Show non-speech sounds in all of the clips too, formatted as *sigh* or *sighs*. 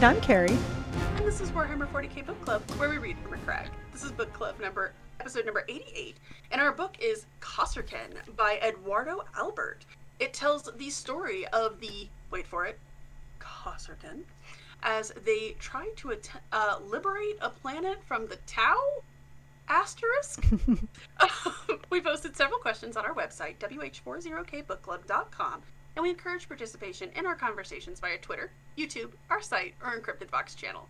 And I'm Carrie. And this is Warhammer 40k Book Club, where we read from a crack. This is book club number, episode number 88, and our book is Kasrkin by Edoardo Albert. It tells the story of the, wait for it, Kasrkin, as they try to att- uh, liberate a planet from the Tau? Asterisk? *laughs* *laughs* we posted several questions on our website, wh40kbookclub.com, and we encourage participation in our conversations via Twitter, YouTube, our site, or Encrypted Vox channel.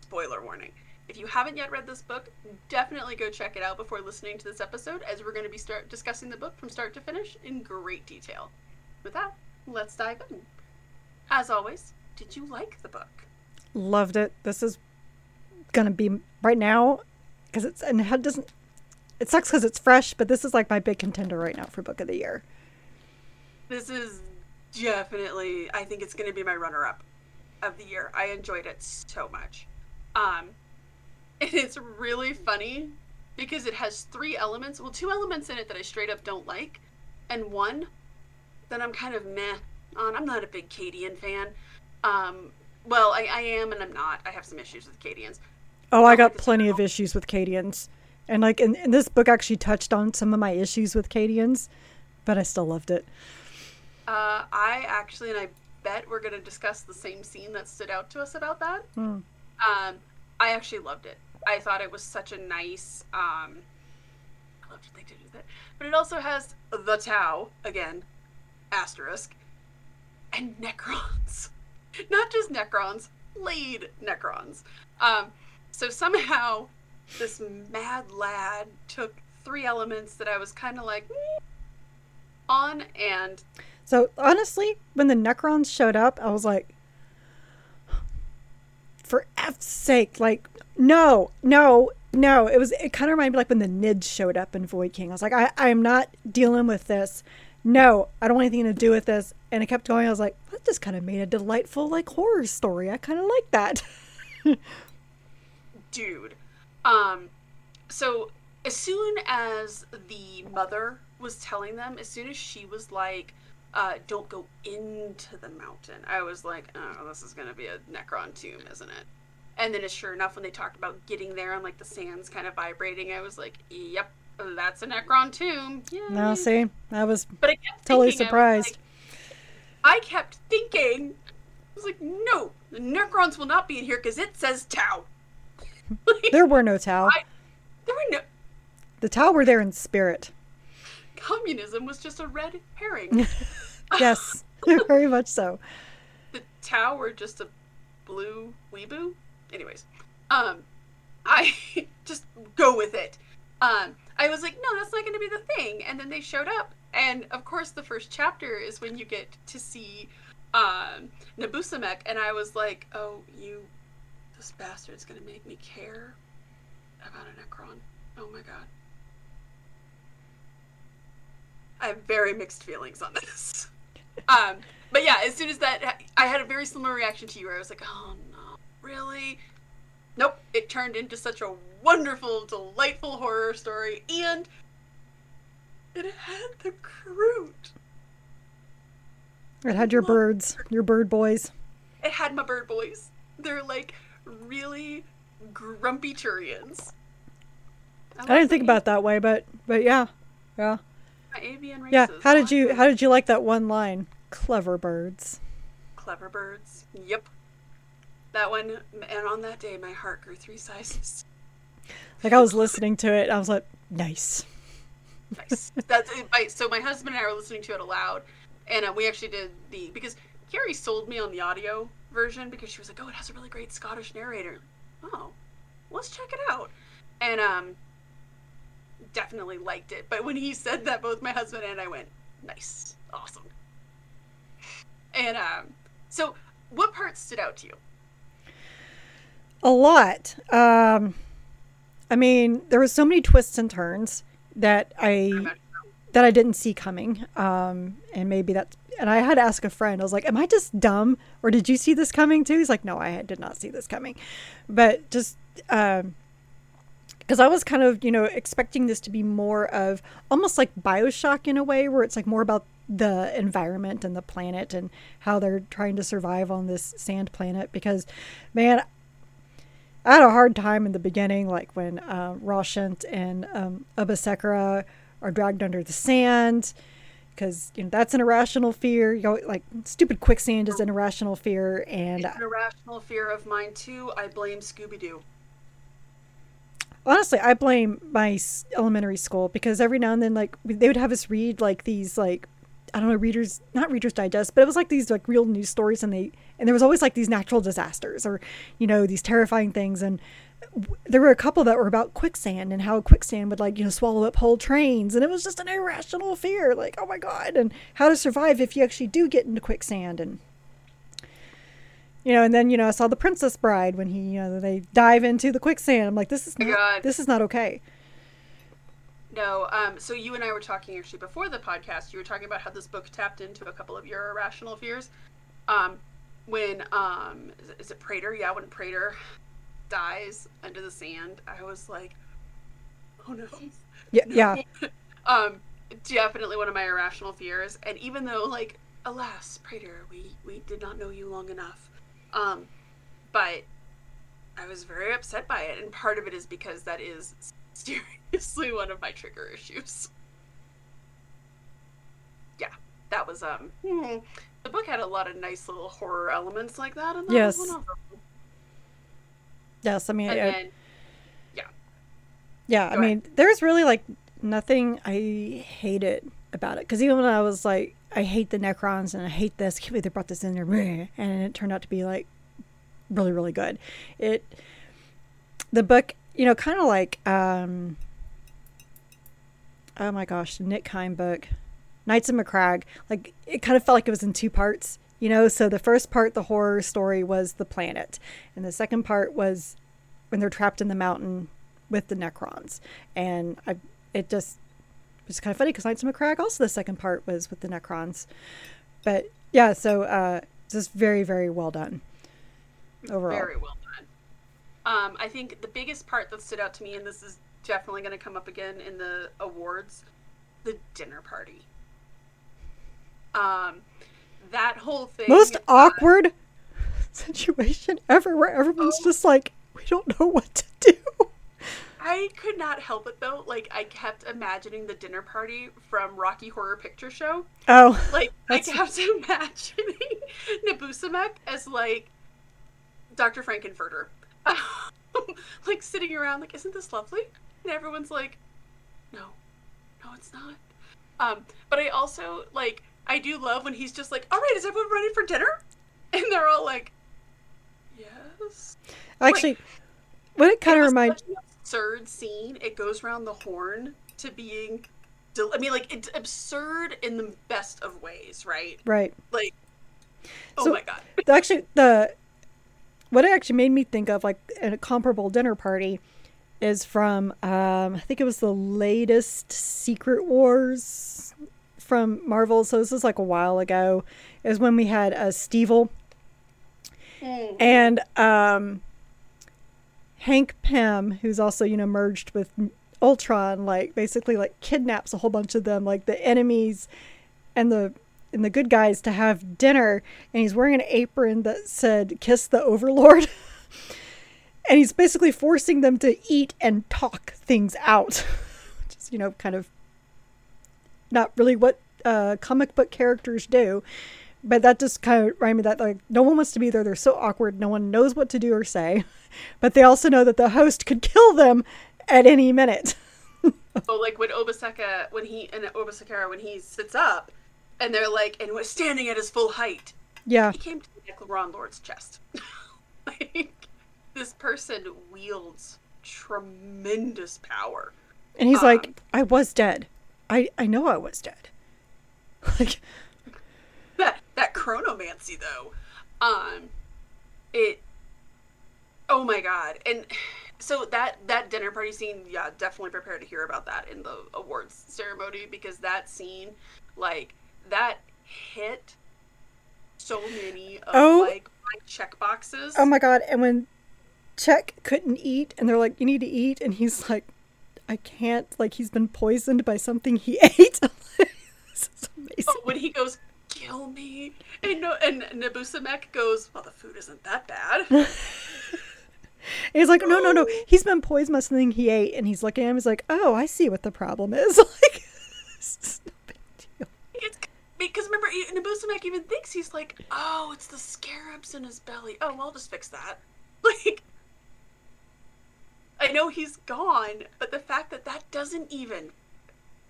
Spoiler warning. If you haven't yet read this book, definitely go check it out before listening to this episode, as we're going to be start discussing the book from start to finish in great detail. With that, let's dive in. As always, did you like the book? Loved it. This is gonna be right now because it's and it doesn't. It sucks because it's fresh, but this is like my big contender right now for book of the year. This is definitely, I think it's going to be my runner up of the year. I enjoyed it so much. Um, *laughs* and it's really funny because it has three elements. Well, two elements in it that I straight up don't like, and one that I'm kind of meh on. I'm not a big Cadian fan. Um, well, I, I am and I'm not. I have some issues with Cadians. Oh, I don't got plenty of issues with Cadians, and like and, and this book actually touched on some of my issues with Cadians, but I still loved it. Uh, I actually, and I bet we're going to discuss the same scene that stood out to us about that. Hmm. Um, I actually loved it. I thought it was such a nice. Um, I loved what they did with it, but it also has the Tau again, asterisk, and Necrons. *laughs* Not just Necrons, laid Necrons. Um, so somehow, this mad lad took three elements that I was kind of like "Mm," on, and So honestly, when the Necrons showed up, I was like, for F's sake, like, no, no, no. It was it kind of reminded me like when the Nids showed up in Void King. I was like, I, I am not dealing with this. No, I don't want anything to do with this. And it kept going. I was like, that just kind of made a delightful like horror story. I kind of like that. *laughs* dude. Um, so as soon as the mother was telling them, as soon as she was like, uh, "Don't go into the mountain," I was like, "Oh, this is gonna be a Necron tomb, isn't it?" And then, sure enough, when they talked about getting there and like the sands kind of vibrating, I was like, "Yep, that's a Necron tomb." Yeah. now, see, I was But I kept totally thinking, I surprised. like- I kept thinking, I was like, "No, the Necrons will not be in here because it says Tau." Like, *laughs* there were no Tau. I- there were no The Tau were there in spirit. communism was just a red herring. *laughs* Yes, *laughs* very much so. the tower just a blue weeboo. Anyways, um, I *laughs* just go with it. Um, I was like, no, that's not going to be the thing. And then they showed up, and of course, the first chapter is when you get to see um, Nabusamek, and I was like, oh, you, this bastard's going to make me care about a Necron. Oh my god. I have very mixed feelings on this. *laughs* Um, but yeah, as soon as that, I had a very similar reaction to you, where I was like, "Oh no, really?" Nope. It turned into such a wonderful, delightful horror story, and it had the Kroot. It had your birds, your bird boys. It had my bird boys. They're like really grumpy Turians. I didn't think about it that way, but but yeah, yeah, my avian races. Yeah. How did you how did you like that one line? Clever birds. clever birds? Yep. That one, and on that day, my heart grew three sizes. Like I was listening to it, I was like, nice. Nice. That's my, so. My husband and I were listening to it aloud, and uh, we actually did the because Carrie sold me on the audio version because she was like, "Oh, it has a really great Scottish narrator." Oh, let's check it out, and um, definitely liked it. But when he said that, both my husband and I went, "Nice, awesome." And um, so what part stood out to you? A lot. Um, I mean, there was so many twists and turns that I that I didn't see coming. Um, and maybe that's and I had to ask a friend. I was like, "Am I just dumb, or did you see this coming too?" He's like, "No, I did not see this coming." But just um, because I was kind of, you know, expecting this to be more of almost like Bioshock in a way, where it's like more about the environment and the planet and how they're trying to survive on this sand planet. Because, man, I had a hard time in the beginning, like when uh, Rauschent and um, are dragged under the sand. Because you know that's an irrational fear. You know, like stupid quicksand is an irrational fear, and It's an irrational fear of mine too. I blame Scooby Doo. Honestly i blame my elementary school because every now and then like they would have us read like these like i don't know readers not readers digest but it was like these like real news stories and they and there was always like these natural disasters or you know these terrifying things. And there were a couple that were about quicksand and how quicksand would like you know swallow up whole trains. And it was just an irrational fear like oh my god and how to survive if you actually do get into quicksand. And you know, and then you know I saw the Princess Bride when he, you know, they dive into the quicksand. I'm like, this is Oh not, God. this is not okay. No, um, so you and I were talking actually before the podcast. You were talking about how this book tapped into a couple of your irrational fears. Um, when um, is it, is it Prater? Yeah, when Prater dies under the sand, I was like, oh no. Yeah, No. yeah, *laughs* um, definitely one of my irrational fears. And even though, like, alas, Prater, we we did not know you long enough. Um, but I was very upset by it, and part of it is because that is seriously *laughs* one of my trigger issues. Yeah, that was um. hmm, The book had a lot of nice little horror elements like that, and that Yes. was one of them. yes. I mean, And I- then, yeah. I go mean, there's really like nothing I hated about it because even when I was like, I hate the Necrons and I hate this. Can't believe they brought this in there, and it turned out to be like really, really good. It, the book, you know, kind of like, um, oh my gosh, Nick Kyme book, Knights of Macragge. Like it kind of felt like it was in two parts. You know, so the first part, the horror story, was the planet, and the second part was when they're trapped in the mountain with the Necrons. And I, it just was kind of funny because Knights of Macragge also the second part was with the Necrons. But yeah, so uh, just very, very well done overall. Very well done. Um, I think the biggest part that stood out to me, and this is definitely going to come up again in the awards, the dinner party. Um, that whole thing. Most uh, awkward *laughs* situation ever where everyone's Oh. just like, we don't know what to do. I could not help it though. Like I kept imagining the dinner party from Rocky Horror Picture Show. Oh, Like That's- I kept *laughs* imagining Nabusamek as like Dr. Frank-N-Furter. *laughs* like sitting around like, isn't this lovely? And everyone's like, No, no, it's not. Um, but I also like I do love when he's just like, All right, is everyone ready for dinner? And they're all like, Yes. actually, what it kind of reminds absurd scene. It goes around the horn to being, del- I mean, like it's absurd in the best of ways, right? right. Like, oh So- my god, actually the what it actually made me think of like a comparable dinner party is from um i think it was the latest secret wars from marvel so this is like a while ago is when we had uh stevel and um hank pym who's also you know merged with ultron like basically like kidnaps a whole bunch of them like the enemies and the and the good guys to have dinner and he's wearing an apron that said kiss the overlord. *laughs* And he's basically forcing them to eat and talk things out *laughs* which is you know kind of not really what uh, comic book characters do but that just kind of reminded me that like no one wants to be there. They're so awkward. No one knows what to do or say. *laughs* But they also know that the host could kill them at any minute. *laughs* Oh, like when Obaseka, when he and Obasakara, when he sits up, and they're like, and was standing at his full height, yeah. He came to the Necron Lord's chest. *laughs* like, this person wields tremendous power. and he's Um, like i was dead. I i know i was dead. Like that that chronomancy though um it oh my god and so that that dinner party scene yeah definitely prepared to hear about that in the awards ceremony because that scene like that hit so many of Oh. like my check boxes Oh my god! And when Check couldn't eat, and they're like, "You need to eat," and he's like, "I can't." Like he's been poisoned by something he *laughs* ate. *laughs* this is amazing. Oh, when he goes, "Kill me," and no, and Nabusamek goes, "Well, the food isn't that bad." And *laughs* he's like, "No, no, no. Oh. He's been poisoned by something he ate," and he's looking at him. He's like, "Oh, I see what the problem is." *laughs* Like, it's no big deal. It's, because remember, Nabusamek even thinks he's like, "Oh, it's the scarabs in his belly." Oh, well, I'll just fix that. *laughs* Like, I know he's gone, but the fact that that doesn't even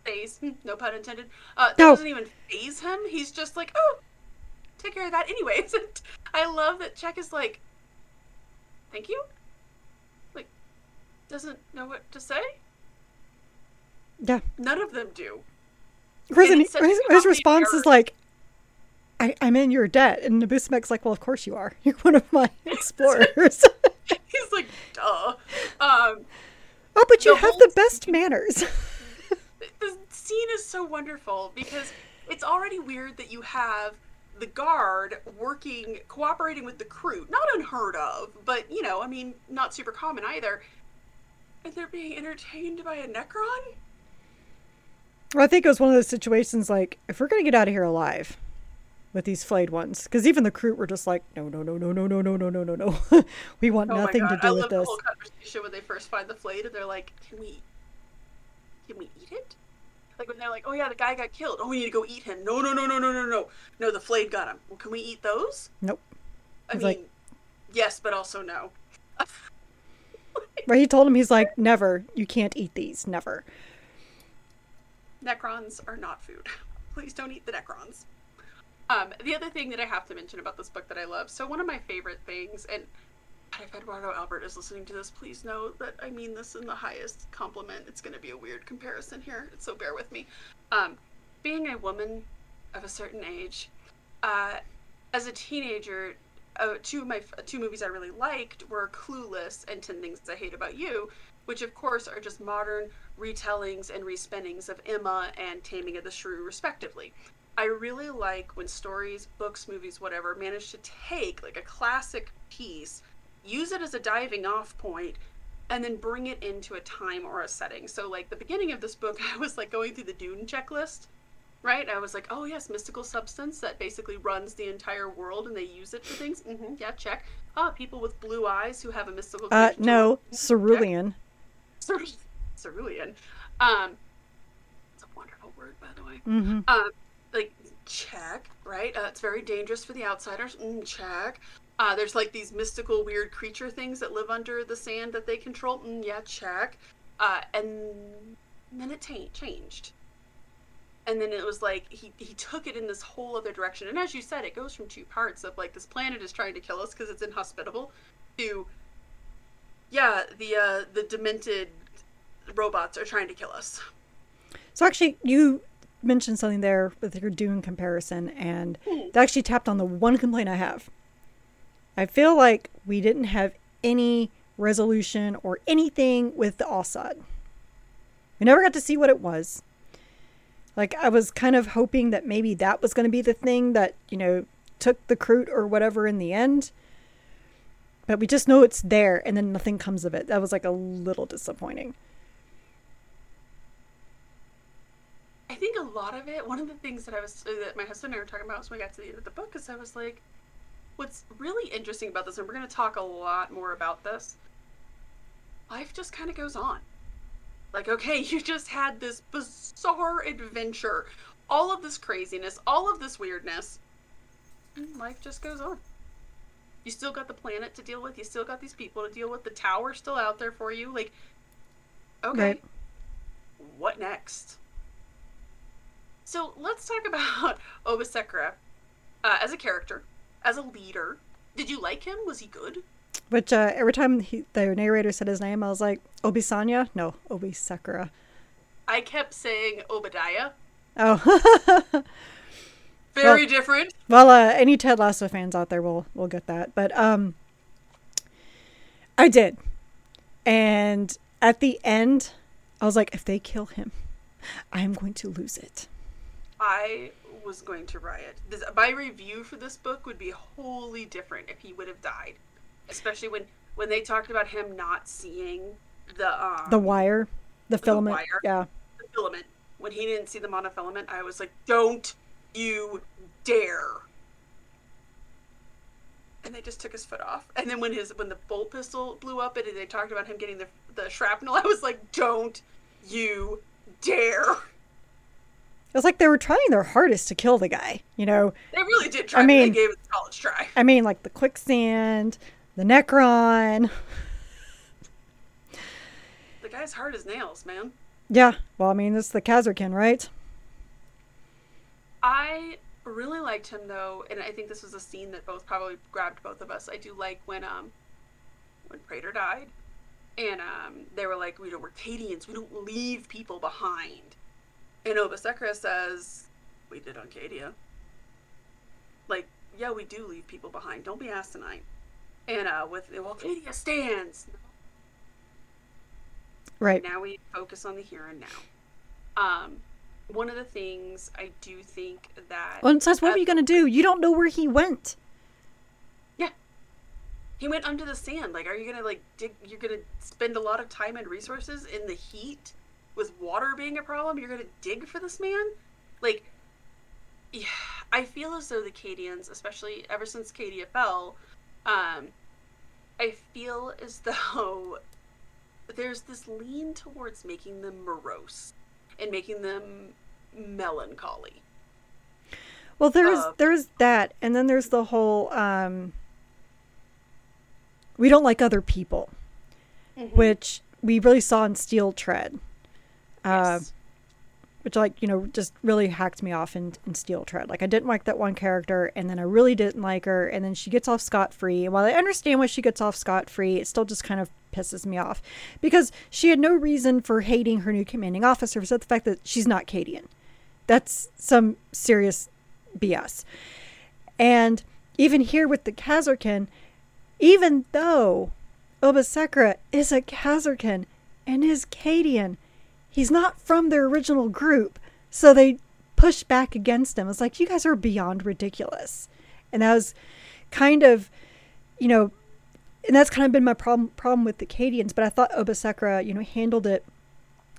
phase, hmm, no pun intended, uh, that No. doesn't even phase him. He's just like, "Oh, take care of that *laughs* anyways." I love that Check is like, "Thank you." Like, doesn't know what to say. Yeah. None of them do. Of course, And and it's he- such his, his response error. is like, I, "I'm in your debt," and Nabusamek's like, "Well, of course you are. *laughs* You're one of my *laughs* explorers." He's like, duh. Um, oh, but you have the best manners. The scene is so wonderful because it's already weird that you have the guard working, cooperating with the Kroot. Not unheard of, but you know, I mean, not super common either. And they're being entertained by a Necron? Well, I think it was one of those situations like, if we're gonna get out of here alive with these flayed ones, because even the Kroot were just like, no, no, no, no, no, no, no, no, no, no, no, *laughs* we want Oh nothing to do I with love this. the whole conversation when they first find the flayed and they're like, Can we can we eat it? Like when they're like, Oh yeah, the guy got killed. Oh we need to go eat him. No no no no no no no. No, the flayed got him. Well, can we eat those? Nope. I He's mean like- yes, but also no. Right? He told him he's like, never, you can't eat these, never. Necrons are not food. *laughs* Please don't eat the Necrons. Um, the other thing that I have to mention about this book that I love, so one of my favorite things, and if Edoardo Albert is listening to this, please know that I mean this in the highest compliment. It's going to be a weird comparison here, so bear with me. Um, being a woman of a certain age, uh, as a teenager, uh, two of my two movies I really liked were Clueless and Ten Things I Hate About You, which of course are just modern retellings and respinnings of Emma and Taming of the Shrew, respectively. I really like when stories, books, movies, whatever, manage to take like a classic piece, use it as a diving off point, and then bring it into a time or a setting. So, like the beginning of this book, *laughs* I was like going through the Dune checklist, right? I was like, oh yes, mystical substance that basically runs the entire world, and they use it for things. hmm yeah, check. Ah, people with blue eyes who have a mystical. Uh, no, *laughs* cerulean. Cer- cerulean. Um, it's a wonderful word, by the way. hmm Um, like check, right? Uh, it's very dangerous for the outsiders. Mm, check. Uh, there's like these mystical, weird creature things that live under the sand that they control. Mm, yeah, check. Uh, and then it ta- changed. And then it was like he, he took it in this whole other direction. And as you said, it goes from two parts of like this planet is trying to kill us because it's inhospitable to yeah, the uh, the demented robots are trying to kill us. So actually, you mentioned something there with your Dune comparison, and Hmm. that actually tapped on the one complaint I have. I feel like we didn't have any resolution or anything with the Assad. We never got to see what it was. Like I was kind of hoping that maybe that was going to be the thing that you know took the Kroot or whatever in the end. But we just know it's there, and then nothing comes of it. That was like a little disappointing. I think a lot of it. One of the things that I was that my husband and I were talking about when we got to the end of the book is I was like, what's really interesting about this, and we're going to talk a lot more about this. Life just kind of goes on. Like, okay, *laughs* you just had this bizarre adventure, all of this craziness, all of this weirdness. and Life just goes on. You still got the planet to deal with. You still got these people to deal with. The tower still out there for you. Like, okay, Right. what next? So let's talk *laughs* about Obasekra uh, as a character, as a leader. Did you like him? Was he good? Which uh, every time he, the narrator said his name, I was like, Obisanya? No, Obi Sakura. I kept saying Obadiah. Oh. Very Well- different. well, uh, any Ted Lasso fans out there will will get that. But um, I did. And at the end, I was like, if they kill him, I am going to lose it. I was going to riot. This, my review for this book would be wholly different if he would have died. Especially when when they talked about him not seeing the um The wire, the filament. wire. Yeah. the filament when he didn't see the monofilament, I was like, "Don't you dare!" And they just took his foot off. And then when his when the bolt pistol blew up and they talked about him getting the the shrapnel, *laughs* I was like, "Don't you dare!" It was like they were trying their hardest to kill the guy. You know, They really did try. I mean, they gave it a college try. I mean, like the quicksand, the Necron. *laughs* The guy's hard as nails, man. Yeah. Well, I mean, it's the Kasrkin, right? I really liked him though, and I think this was a scene that both probably grabbed both of us. I do like when um when Praetor died, and um they were like, "We don't, we're Cadians. We don't leave people behind." And Obasekra says, "We did on Cadia." Like, yeah, we do leave people behind. Don't be asinine. And uh, with well, Cadia stands. Right. Now we focus on the here and now. Um, one of the things I do think that Well, it says, what were you going to do? You don't know where he went. Yeah. He went under the sand. Like, are you gonna like dig? You're gonna spend a lot of time and resources in the heat with water being a problem. You're gonna dig for this man, like. Yeah, I feel as though the Cadians, especially ever since Cadia fell, um, I feel as *laughs* though there's this lean towards making them morose and making them melancholy. Well, there's Uh, there's that, and then there's the whole um, we don't like other people, which we really saw in Steel Tread, uh, Yes. which like you know just really hacked me off in, in Steel Tread. Like I didn't like that one character, and then I really didn't like her, and then she gets off scot free. And while I understand why she gets off scot free, it still just kind of pisses me off because she had no reason for hating her new commanding officer except the fact that she's not Cadian. That's some serious BS. And even here with the Kasrkin, even though Obasekra is a Kasrkin and is Cadian, he's not from their original group. So they push back against him. It's like, you guys are beyond ridiculous. And that was kind of, you know, and that's kind of been my problem problem with the Cadians, but I thought Obasekra, you know, handled it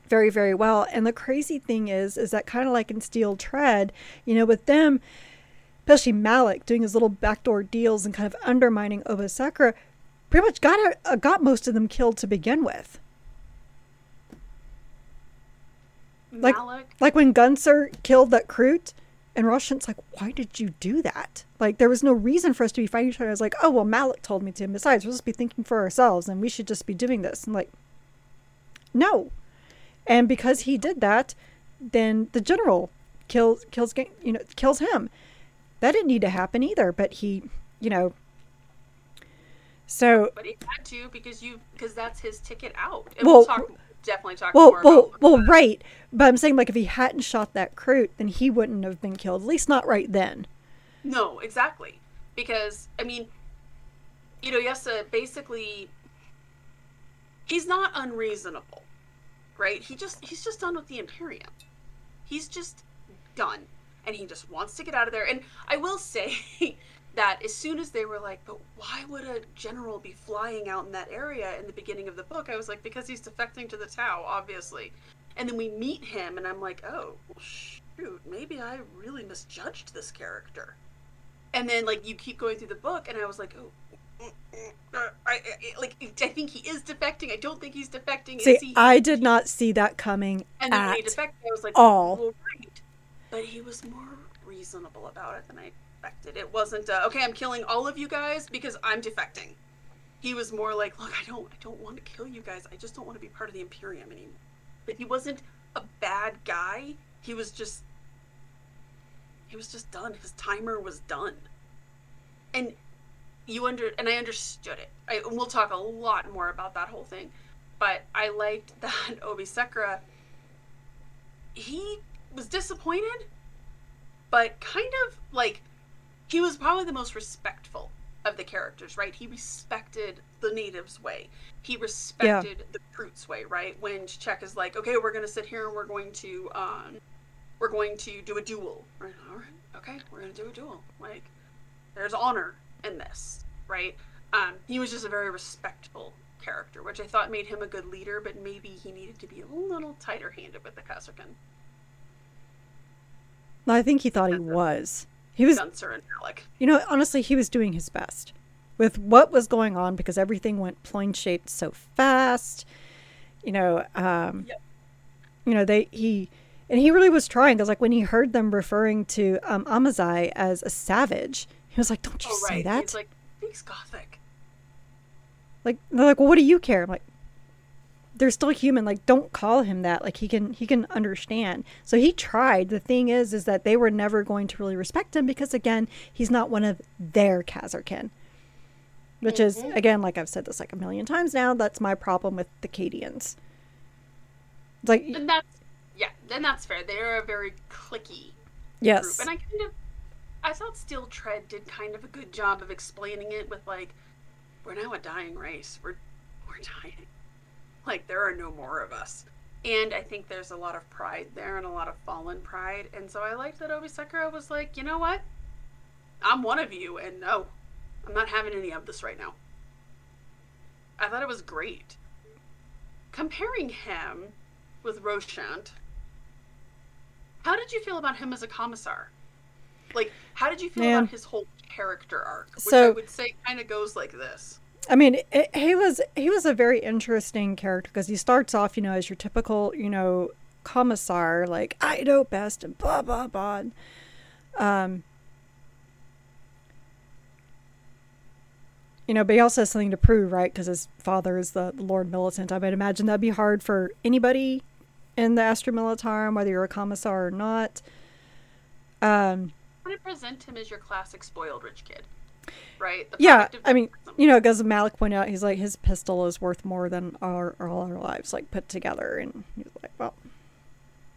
very, very well. And the crazy thing is, is that kind of like in Steel Tread, you know, with them, especially Malik doing his little backdoor deals and kind of undermining Obasekra, pretty much got uh, got most of them killed to begin with. Like, Malik, like when Gunser killed that Kroot, and Roshan's like, "Why did you do that?" Like there was no reason for us to be fighting each other. I was like, "Oh well, Malik told me to." And besides, we'll just be thinking for ourselves, and we should just be doing this. And like, no. And because he did that, then the general kills kills you know kills him. That didn't need to happen either, but he, you know. So but he had to because you because that's his ticket out. And Well, we'll talk definitely talk well, more well, about well, right. But I'm saying like if he hadn't shot that Kroot, then he wouldn't have been killed. At least not right then. No, exactly. Because I mean, you know, Yessa basically he's not unreasonable, right? He just he's just done with the Imperium. He's just done, and he just wants to get out of there. And I will *laughs* say that as soon as they were like, "But why would a general be flying out in that area in the beginning of the book?" I was like, "Because he's defecting to the Tau, obviously." And then we meet him, and I'm like, "Oh, well, shoot, maybe I really misjudged this character." and then like you keep going through the book and i was like oh I, I like i think he is defecting i don't think he's defecting See, is he I did not see that coming and then when he at defected i was like all. well, right but he was more reasonable about it than i expected it wasn't uh, okay i'm killing all of you guys because i'm defecting. He was more like look i don't i don't want to kill you guys. I just don't want to be part of the imperium anymore. But he wasn't a bad guy. He was just he was just done. His timer was done. And you under and i understood it. I, we'll talk a lot more about that whole thing. But i liked *laughs* that obi sekra he was disappointed but kind of like he was probably the most respectful of the characters right? He respected the natives way. He respected the Kroot's way right? When Czech is like okay we're gonna sit here and we're going to um we're going to do a duel. Right all right okay we're gonna do a duel. Like there's honor in this right? Um, he was just a very respectful character, which I thought made him a good leader, but maybe he needed to be a little tighter handed with the Kasrkin. I think he thought he was. He was, Gunser and Alec. you know, honestly, he was doing his best with what was going on because everything went plane shaped so fast. You know, um, Yep. you know, they, he, and he really was trying because, like, when he heard them referring to um, Amazai as a savage, he was like, "Don't you Oh, say that." He's like, he's gothic. like they're like, well, what do you care? I'm like, they're still human. Like, don't call him that. Like he can he can understand. So he tried. The thing is, is that they were never going to really respect him because again, he's not one of their Kasrkin. Which is Mhm. again, like I've said this like a million times now. That's my problem with the Cadians. It's like And that's, yeah, then that's fair. They're a very clicky yes, group. And I kind of, I thought Steel Tread did kind of a good job of explaining it with like, we're now a dying race. We're, we're dying. Like there are no more of us. And I think there's a lot of pride there and a lot of fallen pride. And so I liked that Obi Sekiro was like, you know what? I'm one of you, and no, I'm not having any of this right now. I thought it was great. Comparing him with Roshant, how did you feel about him as a commissar? Like, how did you feel Man. about his whole character arc? Which I So- would say kind of goes like this. I mean, it, he was he was a very interesting character because he starts off, you know, as your typical, you know, commissar, like I know best and blah blah blah. Um, you know, but he also has something to prove, right? Because his father is the, the Lord Militant. I would imagine that'd be hard for anybody in the Astra Militarum, whether you're a commissar or not. Um, I to present him as your classic spoiled rich kid, right? The yeah, I mean, you know, because Malik pointed out, he's like, his pistol is worth more than our all our lives, like put together, and he's like, well,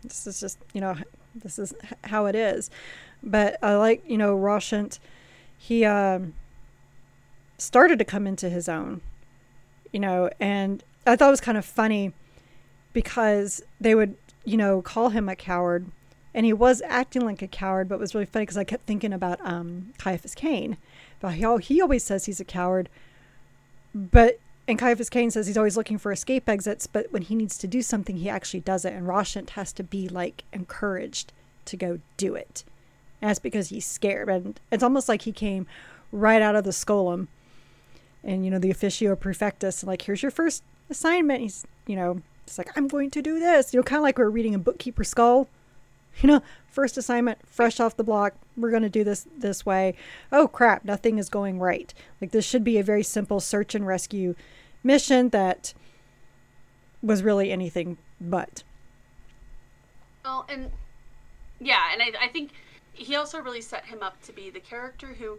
this is just, you know, this is how it is. But I like, you know, Roshant, he um, started to come into his own, you know, and I thought it was kind of funny because they would, you know, call him a coward. And he was acting like a coward, but it was really funny because I kept thinking about um, Caiaphas Cain. He, always says he's a coward. But, and Caiaphas Cain says he's always looking for escape exits, but when he needs to do something, he actually does it. And Roshant has to be like encouraged to go do it. And that's because he's scared. And it's almost like he came right out of the Skolum and, you know, the officio prefectus. And like, here's your first assignment. He's, you know, it's like, I'm going to do this. You know, kind of like we're reading a bookkeeper skull. You know, first assignment, fresh off the block. We're going to do this this way. Oh crap, nothing is going right. Like this should be a very simple search and rescue mission that was really anything but. Well, and yeah, and I, I think he also really set him up to be the character who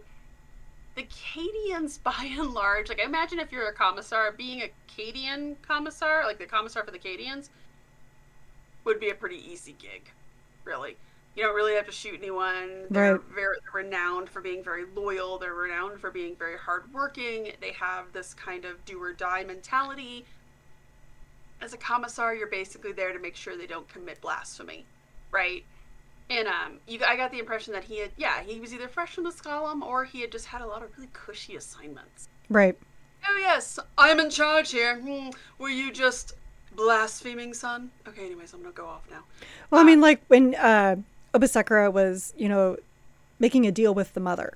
the Cadians, *laughs* by and large, like imagine if you're a commissar, being a Cadian commissar, like the commissar for the Cadians, would be a pretty easy gig, really. You don't really have to shoot anyone. They're Right. very they're renowned for being very loyal. They're renowned for being very hardworking. They have this kind of do or die mentality. As a commissar, you're basically there to make sure they don't commit blasphemy, right? And um, you, I got the impression that he had, yeah, he was either fresh from the Scholem or he had just had a lot of really cushy assignments. Right. Oh yes, I'm in charge here. Hmm, were you just blaspheming, son? Okay, anyways, I'm gonna go off now. Well, I mean, like when uh, was, you know, making a deal with the mother,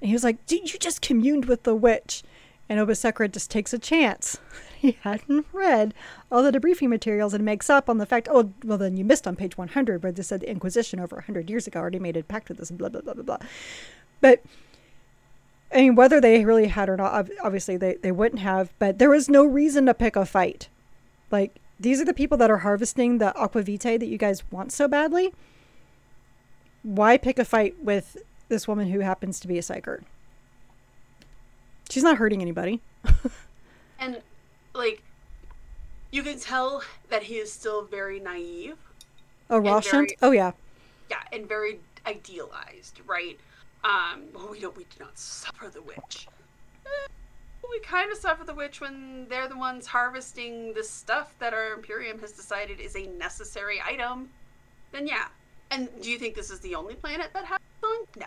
and he was like, "Did you just communed with the witch?" And Obasakura just takes a chance. *laughs* He hadn't read all the debriefing materials and makes up on the fact, oh, well, then you missed on page 100 where they said the Inquisition over 100 years ago already made a pact with this," blah, blah, blah, blah, blah. But, I mean, whether they really had or not, obviously they, they wouldn't have, but there was no reason to pick a fight. Like, these are the people that are harvesting the aquavitae that you guys want so badly. Why pick a fight with this woman who happens to be a psyker? She's not hurting anybody. *laughs* And like, you can tell that he is still very naive. Oh, Roshant? Oh, yeah. Yeah, and very idealized, right? Um, well, we don't, we do not suffer the witch. We kind of suffer the witch when they're the ones harvesting the stuff that our Imperium has decided is a necessary item. Then yeah. And do you think this is the only planet that has one? No.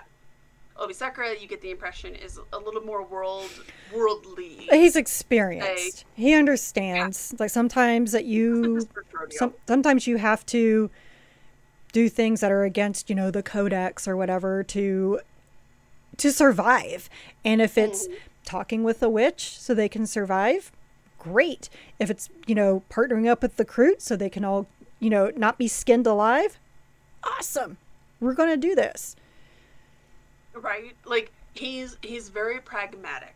Obisakura, you get the impression, is a little more world worldly. He's experienced. He understands. Like sometimes that you, some, sometimes you have to do things that are against, you know, the codex or whatever to to survive. And if it's mm. Talking with a witch so they can survive, great. If it's, you know, partnering up with the Kroot so they can all, you know, not be skinned alive, awesome. We're going to do this. Right? Like he's he's very pragmatic.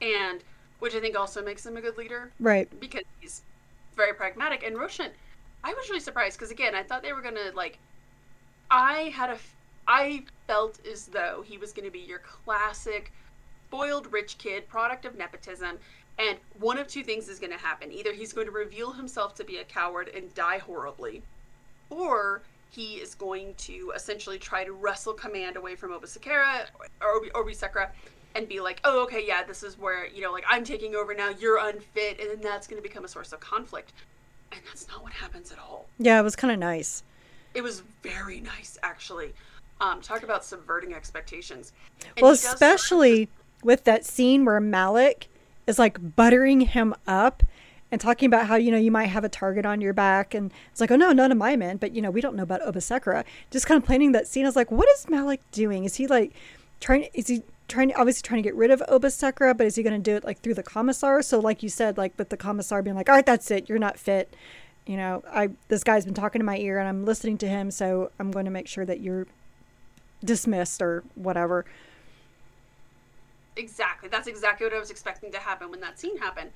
And which I think also makes him a good leader. Right. Because he's very pragmatic and Roshan I was really surprised because again, I thought they were going to like I had a I felt as though he was going to be your classic spoiled rich kid, product of nepotism, and one of two things is going to happen. Either he's going to reveal himself to be a coward and die horribly, or he is going to essentially try to wrestle command away from Obisakura or Obisakura and be like, oh, okay, yeah, this is where, you know, like I'm taking over now, you're unfit, and then that's going to become a source of conflict. And that's not what happens at all. Yeah, it was kind of nice. It was very nice, actually. Um, talk about subverting expectations. And well, especially with that scene where Malik is like buttering him up and talking about how you know you might have a target on your back. And it's like oh no none of my men but you know we don't know about obisakura just kind of planning that scene i was like what is malik doing? Is he like trying is he trying obviously trying to get rid of obisakura but is he going to do it like through the commissar? So like you said like with the commissar being like all right that's it you're not fit. You know i this guy's been talking to my ear and i'm listening to him so i'm going to make sure that you're dismissed or whatever exactly that's exactly what i was expecting to happen when that scene happened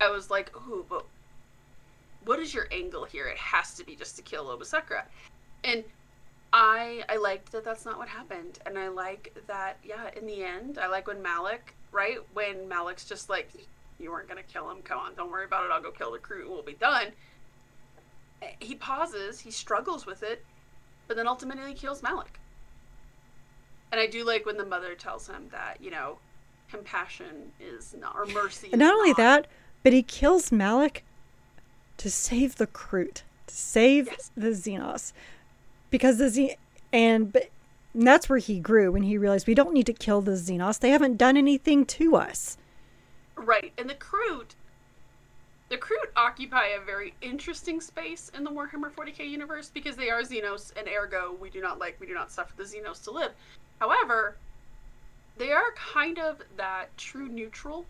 I was like, oh, but what is your angle here? It has to be just to kill Obisakura. And I I liked that that's not what happened. And I like that, yeah, in the end, I like when Malik, right? When Malik's just like, you weren't going to kill him. Come on, don't worry about it. I'll go kill the Kroot. We'll be done. He pauses, he struggles with it, but then ultimately kills Malik. And I do like when the mother tells him that, you know, compassion is not, or mercy. And not only not. that, but he kills Malak to save the Kroot, to save yes. the Xenos. Because the Z and but and that's where he grew when he realized we don't need to kill the Xenos. They haven't done anything to us. Right. And the Kroot the Kroot occupy a very interesting space in the Warhammer 40k universe because they are Xenos, and ergo, we do not like, we do not suffer the Xenos to live. However, they are kind of that true neutral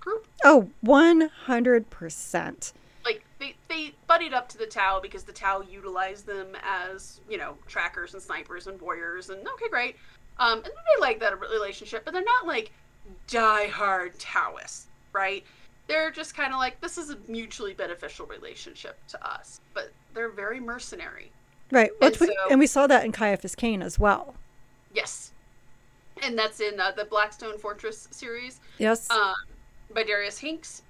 group. Oh, 100%. Like, they, they buddied up to the Tau because the Tau utilized them as, you know, trackers and snipers and warriors, and okay, great. Um, and they like that relationship, but they're not like die-hard Taoists, right? They're just kind of like, this is a mutually beneficial relationship to us, but they're very mercenary. Right. And, so, and we saw that in Caiaphas Cain as well. Yes. And that's in uh, the Blackstone Fortress series. Yes. Um, by Darius Hinks.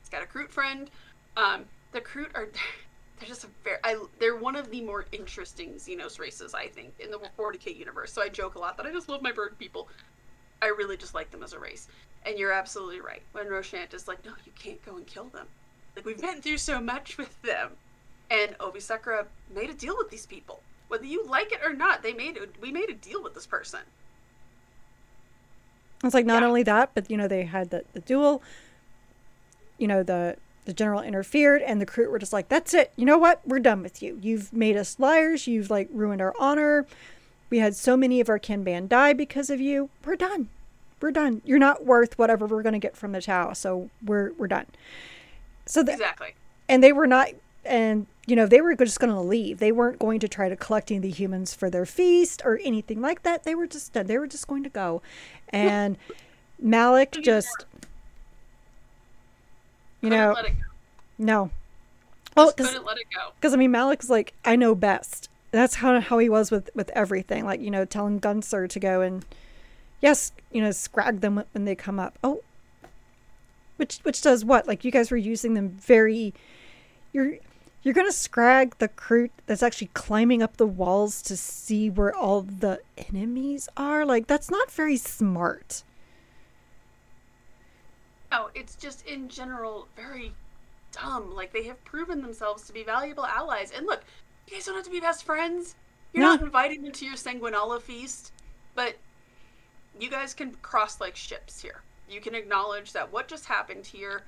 He's got a Kroot friend. Um, the Kroot are *laughs* they're just a very I, they're one of the more interesting Xenos races I think in the 40k universe. So I joke a lot that I just love my bird people. I really just like them as a race. And you're absolutely right. When Roshant is like, no, you can't go and kill them. Like we've been through so much *laughs* with them. And Obisakura made a deal with these people. Whether you like it or not, they made we made a deal with this person. It's like not yeah. only that, but you know they had the, the duel. You know the the general interfered, and the Kroot were just like, "That's it. You know what? We're done with you. You've made us liars. You've like ruined our honor. We had so many of our kin band die because of you. We're done. We're done. You're not worth whatever we're going to get from the Tau. So we're we're done." So the, exactly. And they were not, and you know, they were just going to leave. They weren't going to try to collecting the humans for their feast or anything like that. They were just done. They were just going to go. And Malik just, you know, no. Well, couldn't let it go. Because I mean, Malak's like, I know best. That's how how he was with with everything. Like you know, telling Gunser to go and yes, you know, scrag them when they come up. Oh, which which does what? Like you guys were using them very. You're you're gonna scrag the Kroot that's actually climbing up the walls to see where all the enemies are. Like that's not very smart. Oh, it's just in general very dumb. Like they have proven themselves to be valuable allies. And look, you guys don't have to be best friends. You're not inviting them to your sanguinola feast, but you guys can cross like ships here. You can acknowledge that what just happened here,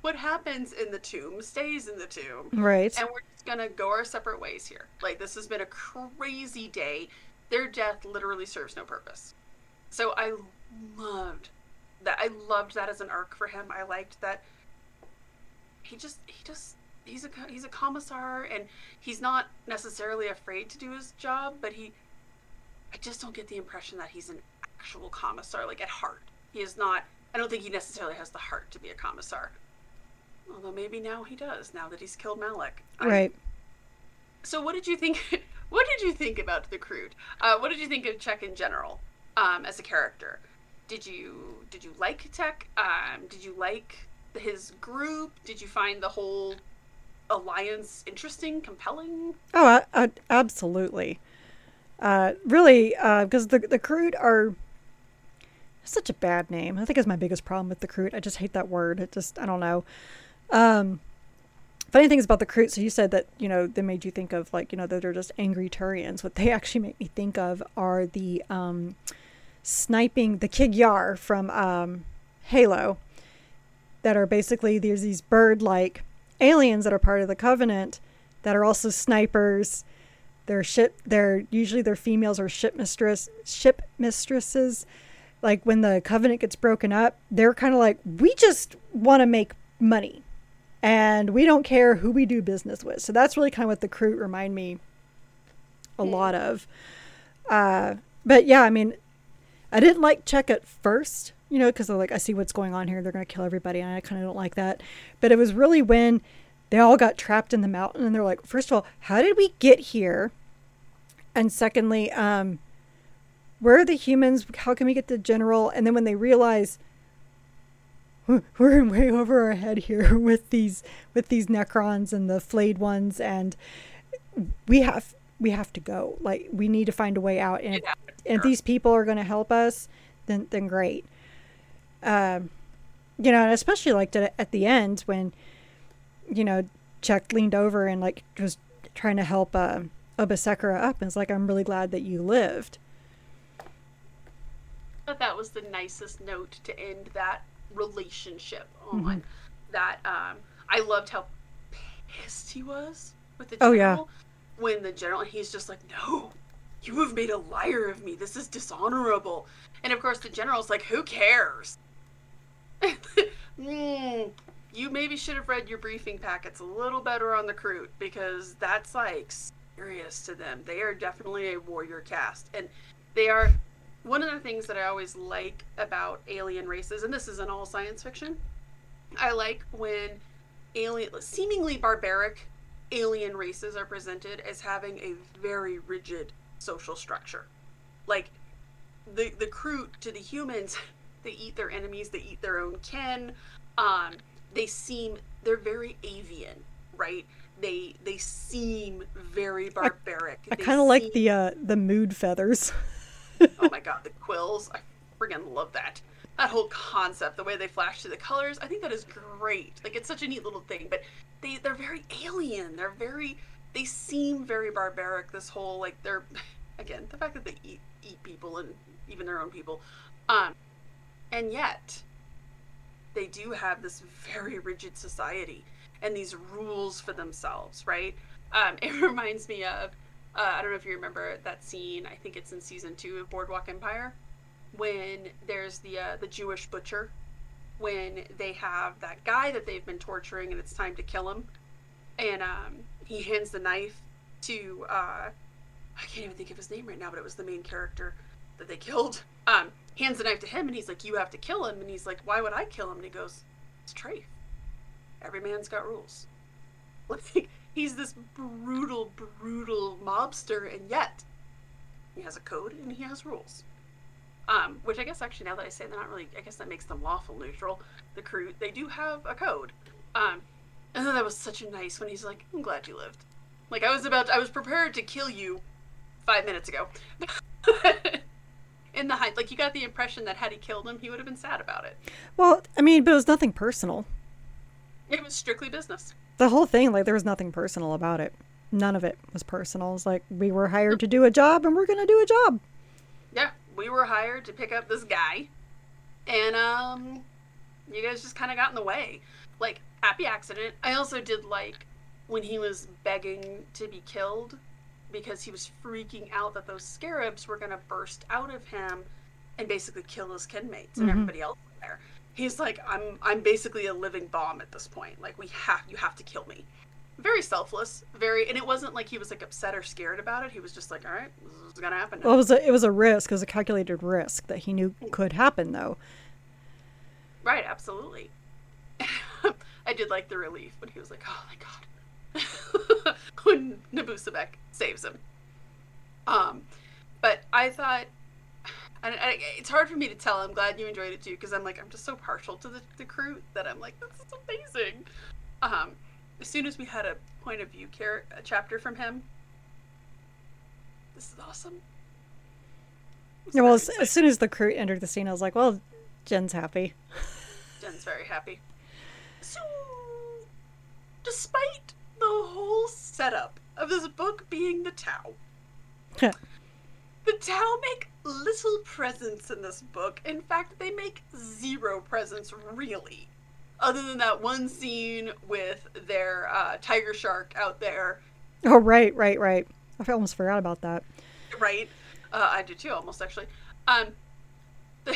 what happens in the tomb stays in the tomb. Right. And we're just gonna go our separate ways here. Like this has been a crazy day. Their death literally serves no purpose. So I loved that. I loved that as an arc for him. I liked that he just he just he's a he's a commissar and he's not necessarily afraid to do his job, but he I just don't get the impression that he's an actual commissar like at heart. He is not I don't think he necessarily has the heart to be a commissar. Although maybe now he does, now that he's killed Malik. Right. So what did you think *laughs* what did you think about the Kroot? Uh, what did you think of Tech in general um, as a character? Did you did you like Tech? Um, did you like his group? Did you find the whole alliance interesting, compelling? Oh, I, I, absolutely. Uh, really, because uh, the the Kroot are such a bad name. I think is my biggest problem with the Kroot. I just hate that word. It just I don't know. Um, funny things about the Kroot. So you said that you know they made you think of like you know that they're just angry Turians. What they *laughs* actually make me think of are the um, sniping the Kig-Yar from um, Halo. That are basically there's these bird-like aliens that are part of the Covenant that are also snipers. They're ship. They're usually their females are ship mistress ship mistresses. Like when the Covenant gets broken up, they're kind of like we just want to make money, and we don't care who we do business with. So that's really kind of what the Kroot remind me a lot of. Uh, but yeah, I mean, I didn't like Check at first, you know, because like I see what's going on here. They're going to kill everybody, and I kind of don't like that. But it was really when they all got trapped in the mountain, and they're like, first of all, how did we get here? And secondly, um, where are the humans? How can we get the general? And then when they realize *laughs* we're way over our head here *laughs* with these with these necrons and the flayed ones, and we have we have to go. Like we need to find a way out. And yeah, and if these people are going to help us, then then great. Um, you know, and especially like at the end when, you know, Chuck leaned over and like was trying to help uh, Oba up, and it's like, I'm really glad that you lived. But that was the nicest note to end that relationship on. Mm-hmm. That um, I loved how pissed he was with the general. Oh yeah when the general he's just like no you have made a liar of me this is dishonorable and of course the general's like who cares *laughs* mm, you maybe should have read your briefing packets a little better on the Kroot because that's like serious to them they are definitely a warrior cast. and they are one of the things that i always like about alien races and this isn't all science fiction i like when alien seemingly barbaric alien races are presented as having a very rigid social structure. Like the the Kroot to the humans, *laughs* they eat their enemies, they eat their own kin. Um, they seem they're very avian, right? They they seem very barbaric. I, I kind of like the uh, the mood feathers. *laughs* oh my god, the quills! I friggin' love that that whole concept, the way they flash through the colors, I think that is great. Like it's such a neat little thing, but they they're very alien. They're very they seem very barbaric. This whole like they're *laughs* again the fact that they eat eat people and even their own people, um, and yet they do have this very rigid society and these rules for themselves, right? Um, *laughs* it reminds me of uh, I don't know if you remember that scene. I think it's in season two of Boardwalk Empire when there's the uh, the Jewish butcher when they have that guy that they've been torturing and it's time to kill him. And um, he hands the knife to uh, I can't even think of his name right now but it was the main character that they killed. *laughs* Um, hands the knife to him and he's like you have to kill him. And he's like why would I kill him? And he goes it's Trafe every man's got rules *laughs* like he's this brutal brutal mobster and yet he has a code and he has rules um, which I guess actually now that I say they're not really, I guess that makes them lawful neutral. The Kroot they do have a code. Um, and then that was such a nice when he's like, I'm glad you lived. Like I was about, to, I was prepared to kill you five minutes ago. *laughs* In the height, like you got the impression that had he killed him, he would have been sad about it. Well, I mean, but it was nothing personal. It was strictly business. The whole thing, like there was nothing personal about it. None of it was personal. It's like we were hired to do a job and we're to do a job. Yeah, we were hired to pick up this guy, and um, you guys just kind of got in the way. Like, happy accident. I also did like when he was begging to be killed because he was freaking out that those scarabs were going to burst out of him and basically kill his kinmates and Mhm. everybody else there. He's like, I'm I'm basically a living bomb at this point. Like we have you have to kill me. Very selfless, very and it wasn't like he was like upset or scared about it. He was just like, All right, this is gonna happen. now." Well, it was a, it was a risk. It was a calculated risk that he knew could happen, though. Right, absolutely. *laughs* I did like the relief when he was like, "Oh my god," *laughs* when Nabusamek saves him. Um, but I thought, and I, it's hard for me to tell. I'm glad you enjoyed it too, because I'm like, I'm just so partial to the, the Kroot that I'm like, this is amazing. Um, as soon as we had a point of view char- a chapter from him, this is awesome. It's Yeah, well, as, as soon as the Kroot entered the scene, I was like, well, Jen's happy. *laughs* Jen's very happy. So, despite the whole setup of this book being the Tau, *laughs* the Tau make little presence in this book. In fact, they make zero presence, really. Other than that one scene with their uh, tiger shark out there, oh, right, right, right. I almost forgot about that. right? Uh, I did too, almost actually. Um, *laughs*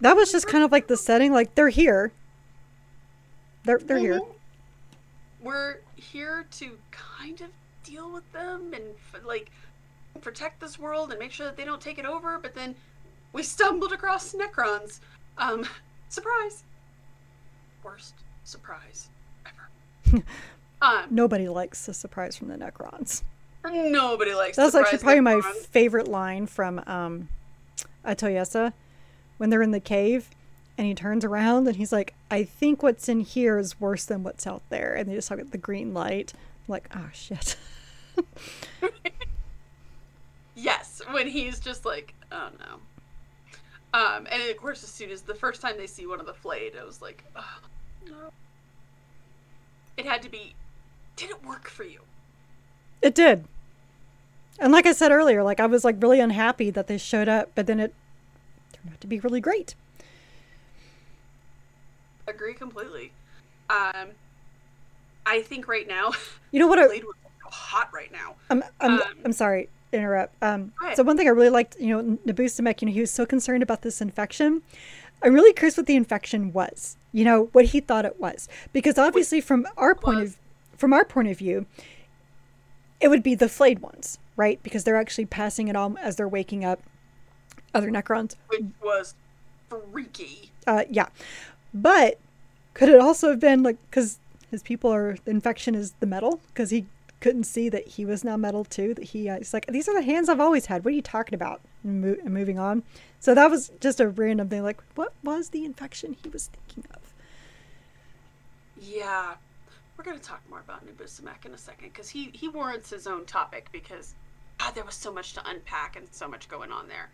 That was just kind of like the setting. Like they're here. They're they're here. Mhm. We're here to kind of deal with them and like protect this world and make sure that they don't take it over. But then we stumbled across Necrons. Um, surprise! Worst surprise ever. *laughs* um, Nobody likes a surprise from the Necrons. nobody likes. That's actually probably my favorite line from um, Atoyesa when they're in the cave and he turns around and he's like, I think what's in here is worse than what's out there. And they just talk about the green light. I'm like, oh, shit. *laughs* Yes, when he's just like, oh no. Um, and of course, as soon as the first time they see one of the flayed, I was like, oh no. It had to be. Did it work for you? It did. And like I said earlier, like I was like really unhappy that they showed up, but then it turned out to be really great. Agree completely. Um, I think right now, You know what? *laughs* I, was hot right now. I'm I'm, Um, I'm sorry, interrupt. Um, so one thing I really liked, you know, Nabusamek, you know, he was so concerned about this infection. I'm really curious what the infection was. You know, what he thought it was, because obviously from our point of from our point of view, it would be the flayed ones, right? Because they're actually passing it on as they're waking up other Necrons. which was freaky. Uh, yeah, but could it also have been like because his people are the infection is the metal because he couldn't see that he was now metal too. That he uh, he's like these are the hands I've always had. What are you talking about? And, mo- and moving on. So that was just a random thing. Like what was the infection he was thinking of? Yeah, we're gonna talk more about Nabusamek in a second because he he warrants his own topic because God, there was so much to unpack and so much going on there.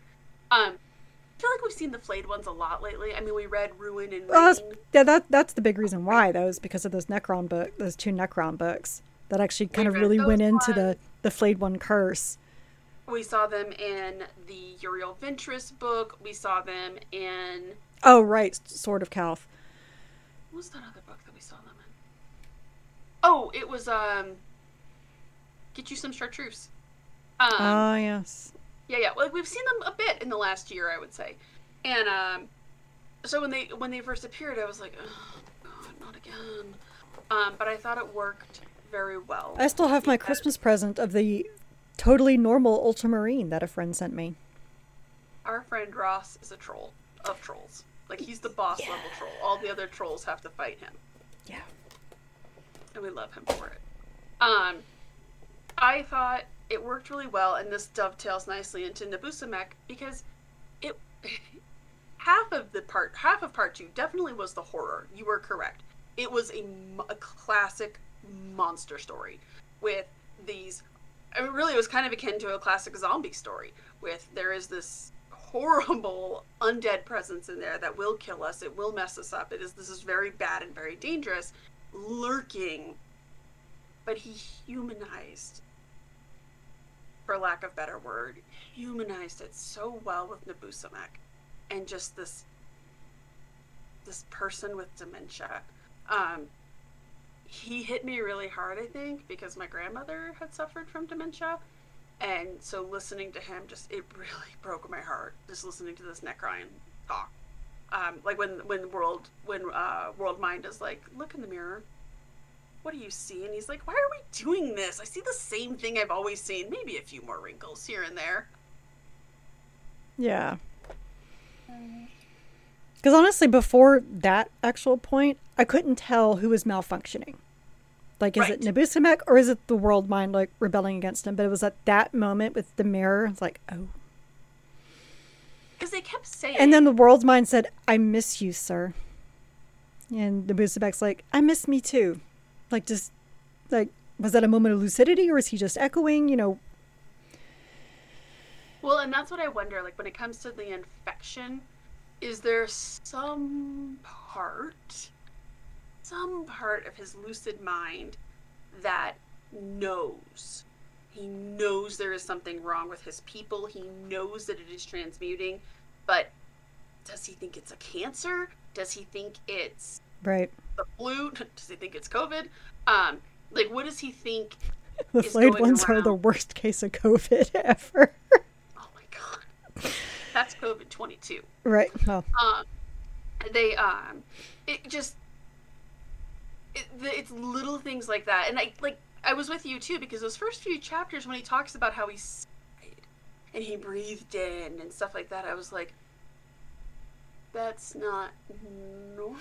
Um, I feel like we've seen the flayed ones a lot lately. I mean, we read Ruin and Well, that's, yeah, that that's the big reason why though is because of those Necron book, those two Necron books that actually kind of really went into the the flayed one curse. We saw them in the Uriel Ventris book. We saw them in Oh right, Sword of Calth. what was that other book that we saw them in? Oh, it was um, Get You Some Chartreuse. Um, Ah yes. Yeah, yeah. Well, we've seen them a bit in the last year, I would say. And um, so when they when they first appeared, I was like, oh god, not again. Um, but I thought it worked very well. I still have my Christmas present of the totally normal ultramarine that a friend sent me. Our friend Ross is a troll of trolls. Like he's the boss level troll. All the other trolls have to fight him, Yeah. and we love him for it. Um, I thought it worked really well, and this dovetails nicely into Nabusamek because it *laughs* half of the part half of part two definitely was the horror. You were correct. It was a, a classic monster story with these. I mean, really, it was kind of akin to a classic zombie story. With there is this horrible *laughs* undead presence in there that will kill us. It will mess us up. It is this is very bad and very dangerous, lurking. But he humanized for lack of better word, humanized it so well with Nabusamek, and just this this person with dementia. Um, he hit me really hard, I think, because my grandmother had suffered from dementia, and so listening to him just it really *laughs* broke my heart. Just listening to this Necron talk, um, like when when world when uh, World Mind is like, look in the mirror. What do you see? And he's like, why are we doing this? I see the same thing I've always seen. Maybe a few more wrinkles here and there. Yeah. Because honestly, before that actual point, I couldn't tell who was malfunctioning. Like, is Right. it Nabusamek or is it the world mind like rebelling against him? But it was at that moment with the mirror. It's like, oh. Because they kept saying, And then the world mind said, "I miss you, sir." And Nabusamek's like, "I miss me too." Like, just like, was that a moment of lucidity or is he just echoing? You know, Well, and that's what I wonder. Like when it comes to the infection, is there some part, some part of his lucid mind that knows? He knows there is something wrong with his people. He knows that it is transmuting, but does he think it's a cancer? Does he think it's right? the flu? *laughs* Does he think it's COVID? Um, like what does he think? *laughs* The flayed ones are the worst case of COVID *laughs* ever. Oh my god, that's COVID twenty two. right. Well, um, they um, it just it, it's little things like that, and I like I was with you too because those first few chapters when he talks about how he sighed and he breathed in and stuff like that, I was like, that's not normal.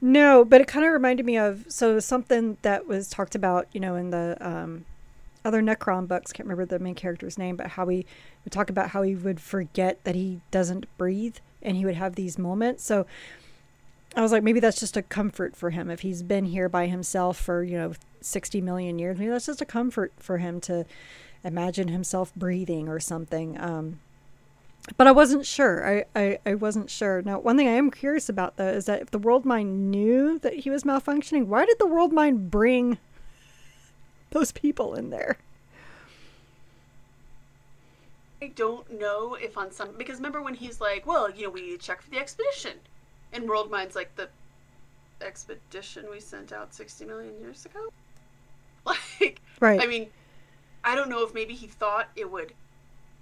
no, but it kind of reminded me of so something that was talked about, you know, in the um, other Necron books. Can't remember the main character's name, but how he would talk about how he would forget that he doesn't breathe, and he would have these moments. So I was like, maybe that's just a comfort for him if he's been here by himself for you know sixty million years. Maybe that's just a comfort for him to imagine himself breathing or something. Um, but I wasn't sure. I, I, I wasn't sure. Now, one thing I am curious about though is that if the world mind knew that he was malfunctioning, why did the world mind bring *laughs* those people in there? I don't know if on some because remember when he's like, well, you know, we need to check for the expedition, and World Mind's like the expedition we sent out sixty million years ago. *laughs* Like, Right. I mean, I don't know if maybe he thought it would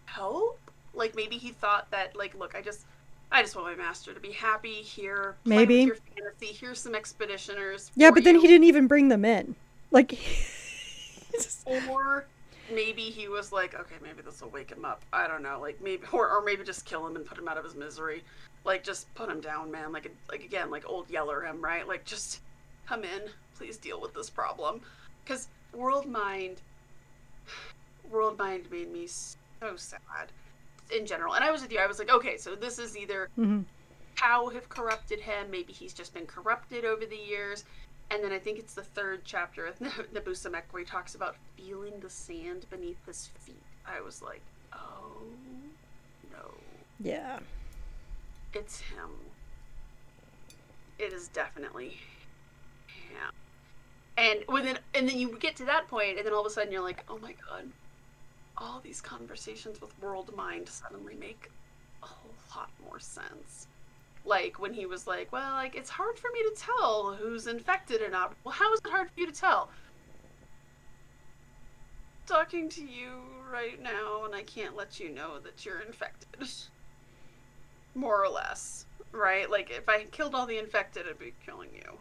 help. Like maybe he thought that, like, look, I just, I just want my master to be happy here. Maybe. your fantasy. Here's some expeditioners. yeah, but then he didn't even bring them in. Like, *laughs* just- Or maybe he was like, okay, maybe this will wake him up. I don't know, like maybe, or, or maybe just kill him and put him out of his misery. Like just put him down, man. Like like again, like old Yeller him, right? Like just come in, please deal with this problem. Because World Mind, World Mind made me so sad in general. And I was with you. I was like, okay, so this is either Mhm. how have corrupted him. Maybe he's just been corrupted over the years. And then I think it's the third chapter of *laughs* Nabusamek where he talks about feeling the sand beneath his feet. I was like, oh no, yeah. it's him. It is definitely him. And within, and then you get to that point, and then all of a sudden you're like, oh my god, all these conversations with World Mind suddenly make a whole lot more sense. Like when he was like, well, like it's hard for me to tell who's infected or not. Well, how is it hard for you to tell? Talking to you right now, and I can't let you know that you're infected. *laughs* More or less, right? Like if I killed all the infected, I'd be killing you.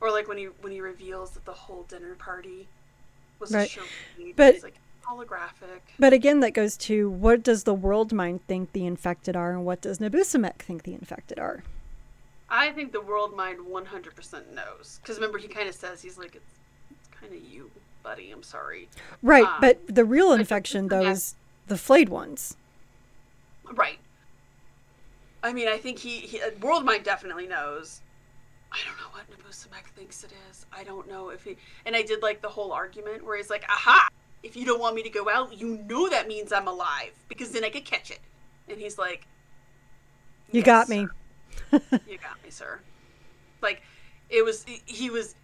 Or like when he when he reveals that the whole dinner party was a Right. charade. But- like holographic. But again, that goes to what does the world mind think the infected are, and what does Nabusamek think the infected are? I think the world mind 100% knows. Because remember, he kind of says, he's like, it's, it's kind of you, buddy. I'm sorry. Right, Ah. but the real infection though is the flayed ones. Right. I mean, I think he, he uh, World Mind definitely knows. I don't know what Nabusamek thinks it is. I don't know if he. And I did like the whole argument where he's like, "Aha! If you don't want me to go out, you know that means I'm alive because then I could catch it." And he's like, You "Yes, got me. *laughs* you got me, sir." Like, it was he was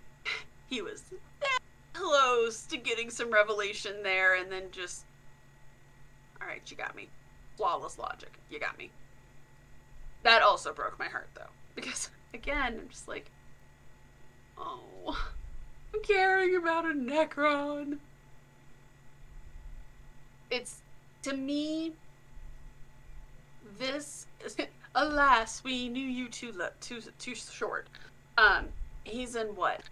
he was that close to getting some revelation there, and then just all right, you got me. Flawless logic, you got me. That also broke my heart though, because again, I'm just like, oh, I'm caring about a Necron. It's to me. This, *laughs* alas, we knew you too lo- too too short. Um, he's in what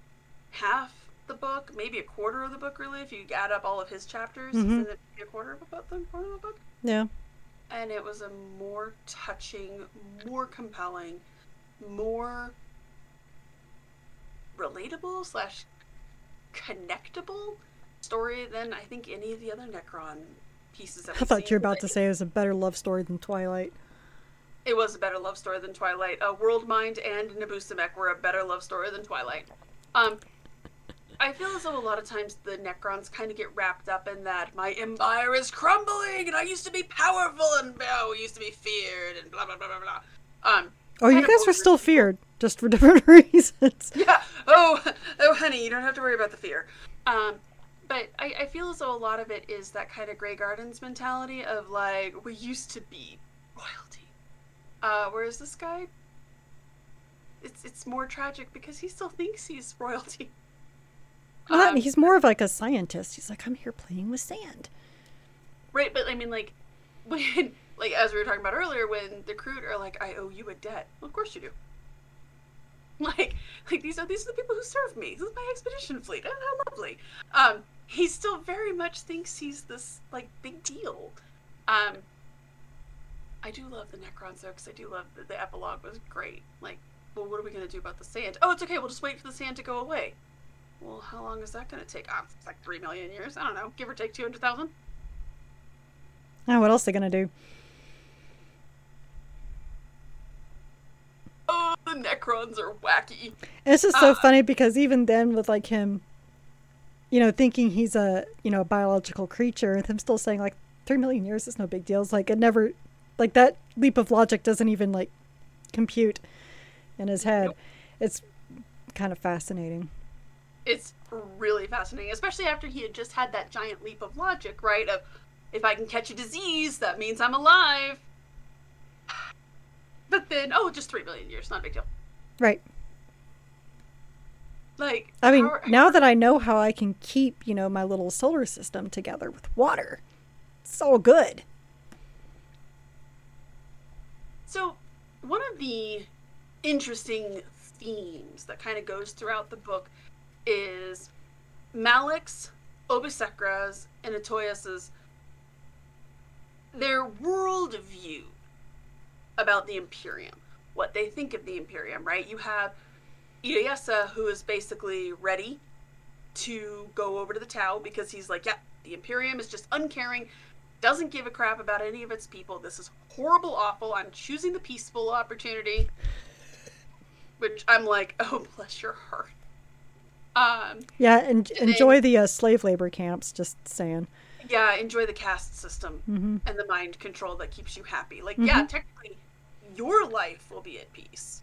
half the book, maybe a quarter of the book, really, if you add up all of his chapters. Mhm. It a quarter of a book? Quarter of a book Yeah. and it was a more touching, more compelling, more relatable slash connectable story than I think any of the other Necron pieces. I thought seen. you were about to say it was a better love story than Twilight. it was a better love story than Twilight. Uh, Worldmind and Nabusamek were a better love story than Twilight. Um, I feel as though a lot of times the Necrons kind of get wrapped up in that my empire is crumbling and I used to be powerful and oh, we used to be feared and blah blah blah blah blah. Um, Oh, you guys were still feared, just for *laughs* different reasons. Yeah. Oh, *laughs* oh, honey, you don't have to worry about the fear. Um, but I, I feel as though a lot of it is that kind of Grey Gardens mentality of like we used to be royalty. Uh, whereas this guy, it's it's more tragic because he still *laughs* thinks he's royalty. Well, Um, he's more of like a scientist. He's like, I'm here playing with sand. Right, but I mean, like, *laughs* when, like, as we were talking about earlier, when the Kroot are like, "I owe you a debt," well, of course you do. *laughs* Like, like these are these are the people who served me. This is my expedition fleet. Oh, how lovely. Um, he still very much thinks he's this like big deal. Um, I do love the Necrons though, because I do love the, the epilogue was great. Like, well, what are we gonna do about the sand? Oh, it's okay. We'll just wait for the sand to go away. Well, how long is that gonna take? Ah, it's like three million years. I don't know, give or take two hundred thousand. Oh, what else are they gonna do? Oh, the Necrons are wacky. And it's just so Ah. funny because even then, with like him, you know, thinking he's a you know a biological creature, and him still saying like three million years is no big deal. It's like it never, like that leap of logic doesn't even like compute in his head. Nope. It's kind of fascinating. It's really fascinating, especially after he had just had that giant leap of logic, right? Of if I can catch a disease, that means I'm alive. *sighs* But then, oh, just three million years, not a big deal. Right. Like, I mean, how- now that I know how I can keep, you know, my little solar system together with water, it's all good. So, one of the interesting themes that kind of goes throughout the book is Malik's, Obisekra's, and Atoyas's their worldview about the Imperium, what they think of the Imperium, right? You have Iyasa, who is basically ready to go over to the Tau because he's like, yeah, the Imperium is just uncaring, doesn't give a crap about any of its people. This is horrible, awful. I'm choosing the peaceful opportunity. Which I'm like, *laughs* oh, bless your heart. Um, Yeah, and And enjoy the uh, slave labor camps. Just saying. yeah, enjoy the caste system hmm and the mind control that keeps you happy. Like, yeah, technically, your life will be at peace.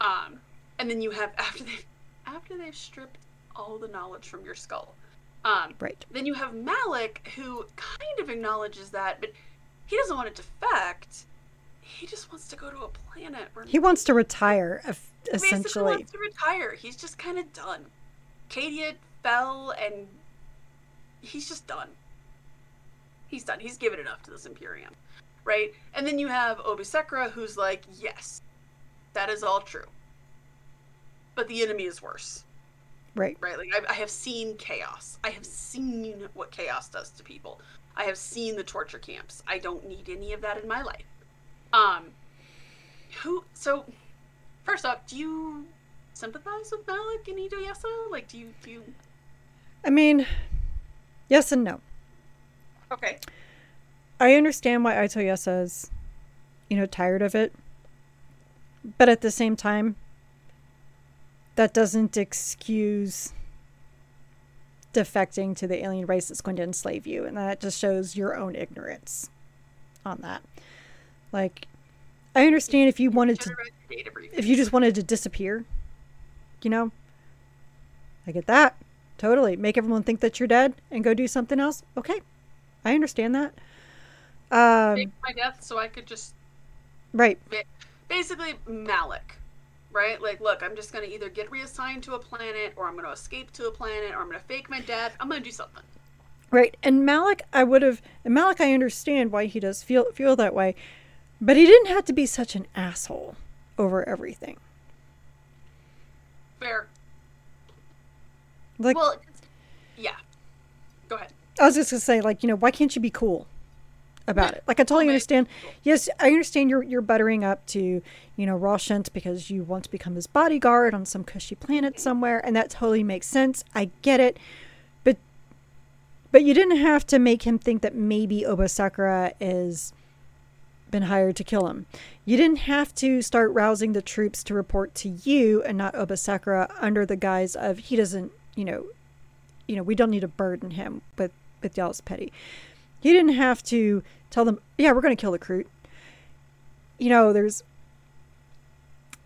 Um, and then you have *laughs* after they after they've stripped all the knowledge from your skull. Um, Right. then you have Malik, who kind of acknowledges that, but he doesn't want to defect. He just wants to go to a planet where He wants to retire, he basically wants to retire. He's just kind of done. Cadia fell, and he's just done. He's done. He's given enough to this Imperium, right? And then you have Obisekra, who's like, yes, that is all true, but the enemy is worse, Right. right? Like I, I have seen chaos. I have seen what chaos does to people. I have seen the torture camps. I don't need any of that in my life. Um, who? So, first off, do you sympathize with Malik and Idoyasa? Like, do you do you? I mean, yes and no. Okay. I understand why Itoyasa is, you know, tired of it. But at the same time, that doesn't excuse defecting to the alien race that's going to enslave you. And that just shows your own ignorance on that. Like, I understand if you wanted to, Never read your data brief. if you just wanted to disappear, you know, I get that. Totally. Make everyone think that you're dead and go do something else. Okay. I understand that. Um, Fake my death so I could just right. basically Malik, right? Like, look, I'm just gonna either get reassigned to a planet, or I'm gonna escape to a planet, or I'm gonna fake my death. I'm gonna do something. Right. And Malik, I would have. And Malik, I understand why he does feel feel that way, but he didn't have to be such an asshole over everything. Fair. Like, well, yeah. Go ahead. I was just gonna say, like, you know, why can't you be cool about it? Like, I totally understand. Yes, I understand you're you're buttering up to, you know, Roshan because you want to become his bodyguard on some cushy planet somewhere, and that totally makes sense. I get it, but but you didn't have to make him think that maybe Obasakura is been hired to kill him. You didn't have to start rousing the troops to report to you and not Obasakura under the guise of he doesn't, you know, you know, we don't need to burden him with with y'all's petty. You didn't have to tell them, yeah, we're going to kill the recruit. You know, there's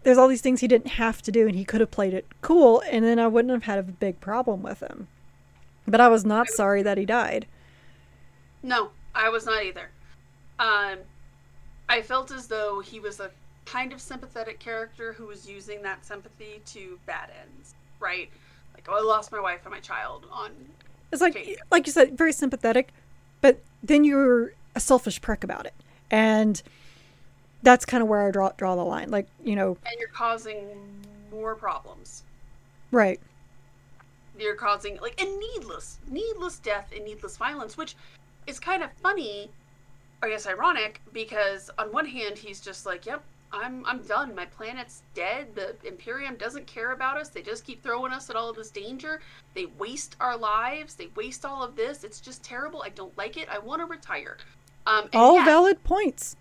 there's all these things he didn't have to do, and he could have played it cool, and then I wouldn't have had a big problem with him. But I was not sorry that he died. No, I was not either. Um, I felt as though he was a kind of sympathetic character who was using that sympathy to bad ends, right? Like, oh, I lost my wife and my child on. It's like, like you said, very sympathetic, but then you're a selfish prick about it, and that's kind of where I draw draw the line. Like, you know, And you're causing more problems. right? You're causing, like, and needless, needless death and needless violence, which is kind of funny, I guess ironic, because on one hand, he's just like, yep. I'm, I'm done. My planet's dead. The Imperium doesn't care about us. They just keep throwing us at all of this danger. They waste our lives. They waste all of this. It's just terrible. I don't like it. I want to retire. Um, All yet- valid points.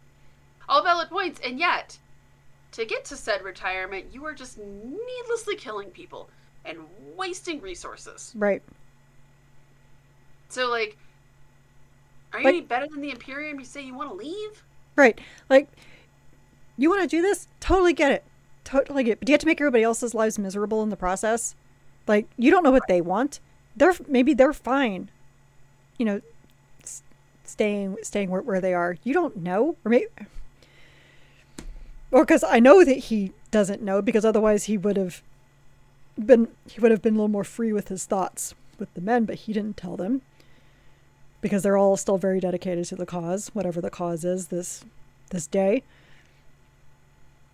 all valid points, and yet, to get to said retirement, you are just needlessly killing people and wasting resources. Right. So, like, are you Like- any better than the Imperium? You say you want to leave? Right. Like, you want to do this? Totally get it. Totally get it. But you have to make everybody else's lives miserable in the process? Like, you don't know what they want. They're maybe they're fine. You know, staying staying where, where they are. You don't know, or maybe, or because I know that he doesn't know, because otherwise he would have been he would have been a little more free with his thoughts with the men, but he didn't tell them because they're all still very dedicated to the cause, whatever the cause is this this day.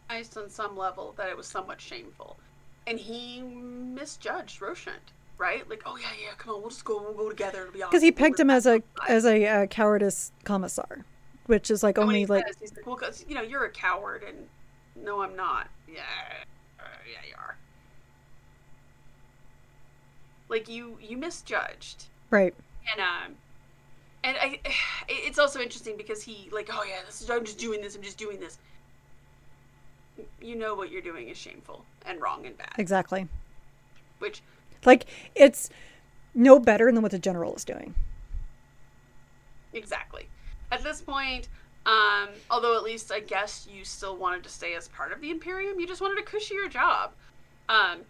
I just on some level that it was somewhat shameful. And he misjudged Roshan, right? Like, oh yeah, yeah, come on, we'll just go, we'll go together. It'll be awesome. Because he pegged him as a as a uh, cowardice commissar, which is like And only he like says, he's like, well, 'cause, you know, you're a coward, and no, I'm not. Yeah, uh, yeah, you are. Like you, you misjudged, right. and um, and I, *sighs* it's also interesting because he like, oh yeah, this is, I'm just doing this, I'm just doing this. You know what you're doing is shameful and wrong and bad, Exactly. which Like it's no better than what the general is doing. Exactly. At this point, um, although at least I guess you still wanted to stay as part of the Imperium, you just wanted a cushier job. Um,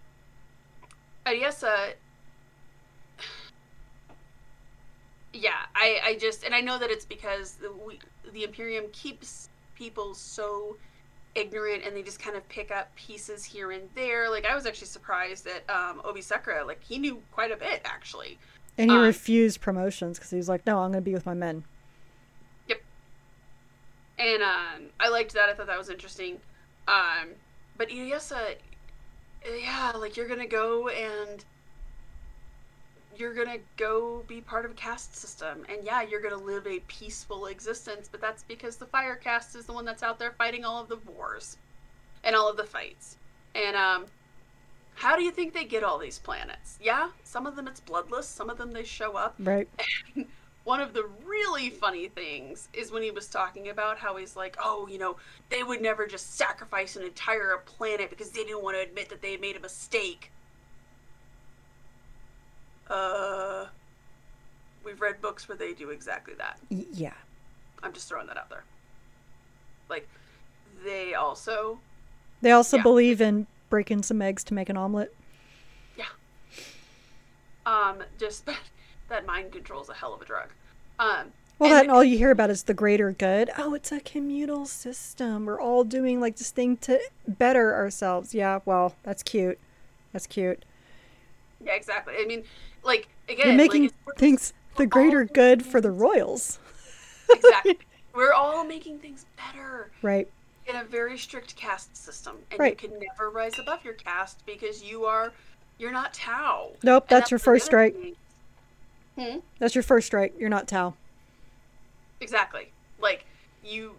Ariesa, *sighs* yeah, I, I just, and I know that it's because the, we, the Imperium keeps people so ignorant and they just kind of pick up pieces here and there. Like, I was actually surprised that um, Obi Sekra, like, he knew quite a bit, actually. And he Um, refused promotions because he was like, "No, I'm going to be with my men." Yep. And um, I liked that. I thought that was interesting. Um, but Iyasa, yeah, like you're gonna go and you're gonna go be part of a caste system, and yeah, you're gonna live a peaceful existence. But that's because the fire caste is the one that's out there fighting all of the wars and all of the fights. And um, how do you think they get all these planets? Yeah, some of them it's bloodless. Some of them they show up Right. one of the really funny things is when he was talking about how he's like, oh, you know, they would never just sacrifice an entire planet because they didn't want to admit that they made a mistake. Uh, we've read books where they do exactly that. Yeah. I'm just throwing that out there. Like, they also, They also Yeah. believe in breaking some eggs to make an omelet. Yeah. Um, just *laughs* that mind control is a hell of a drug. Um, Well, And- that and all you hear about is the greater good. Oh, it's a communal system. We're all doing like this thing to better ourselves. Yeah, well, that's cute. That's cute. Yeah, exactly. I mean, like again, You're making like, things the greater good for the royals. exactly. *laughs* We're all making things better Right. in a very strict caste system, and Right. you can never rise above your caste because you are you're not Tau. Nope, And that's your first strike. Hmm? That's your first strike. You're not Tau. Exactly. Like you.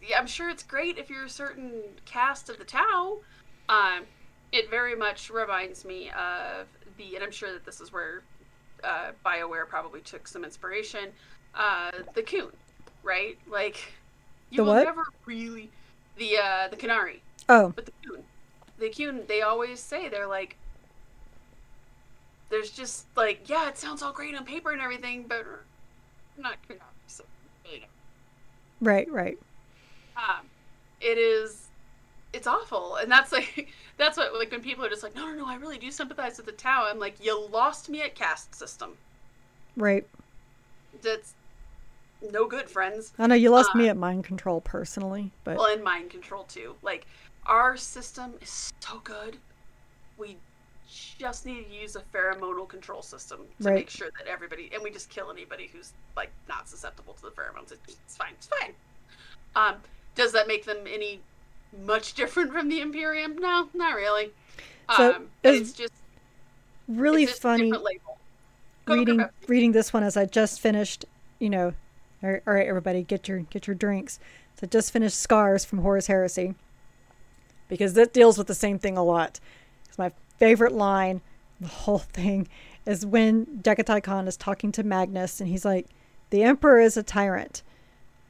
Yeah, I'm sure it's great if you're a certain caste of the Tau. Um, it very much reminds me of the, and I'm sure that this is where uh, Bioware probably took some inspiration. Uh, the Qun, right? Like you The will what? never really the uh, the Qunari, Oh, but the Qun, the Qun. They always say they're like. There's just like yeah, it sounds all great on paper and everything, but not Qunari, so really right, right. um, it is it's awful. And that's like *laughs* that's what like when people are just like no no no i really do sympathize with the tau i'm like you lost me at caste system. Right. that's no good friends. I know you lost Uh, me at mind control personally, but well in mind control too. Like our system is so good we just need to use a pheromonal control system to Right. make sure that everybody and we just kill anybody who's like not susceptible to the pheromones. It's, it's fine it's fine. Um does that make them any much different from the imperium no not really So, um it's just really it's just funny different label. Go, go, reading reading this one as I just finished, you know, all right, all right, everybody, get your get your drinks. So I just finished Scars from Horus Heresy because that deals with the same thing a lot. It's my favorite line, the whole *laughs* thing, is when Jaghatai Khan is talking to Magnus and he's like, "The Emperor is a tyrant."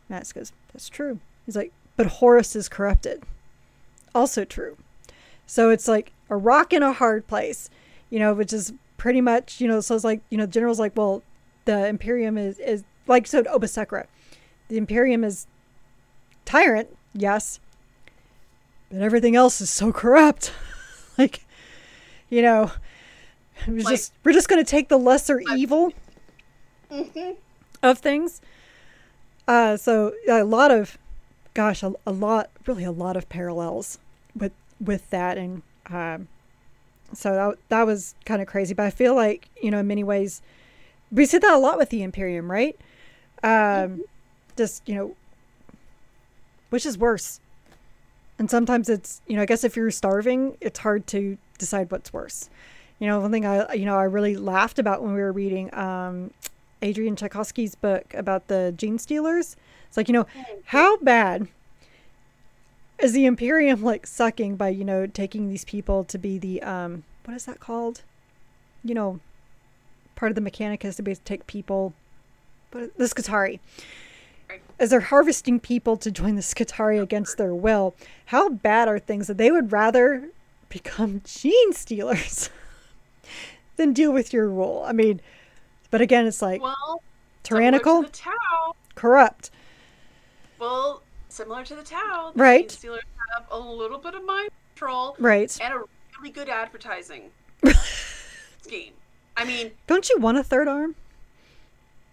Magnus goes, "That's true." He's like, "But Horus is corrupted." Also true. So it's like a rock in a hard place, you know, which is pretty much, you know, so it's like, you know, the general's like, well, the Imperium is, is like, so Obasekra, the Imperium is tyrant, yes, but everything else is so corrupt. *laughs* like, you know, was Like- just, we're just going to take the lesser evil Mhm. of things. Uh, so a lot of, gosh, a, a lot, really a lot of parallels with with that, and um, so that that was kind of crazy. But I feel like you know, in many ways, we see that a lot with the Imperium, right? Um, Just you know, which is worse? And sometimes it's you know, I guess if you're starving, it's hard to decide what's worse. You know, one thing I you know I really laughed about when we were reading um, Adrian Tchaikovsky's book about the gene stealers. It's like, you know, how bad is the Imperium like sucking by, you know, taking these people to be the um what is that called? You know, part of the Mechanicus to be to take people but the. Right. As they're harvesting people to join the Skitarii against their will, how bad are things that they would rather become *laughs* gene stealers *laughs* than deal with your rule? I mean, but again, it's like well tyrannical, to the tau corrupt. Well similar to the the Right. Gene stealers have a little bit of mind control Right. and a really good advertising *laughs* scheme i mean Don't you want a third arm?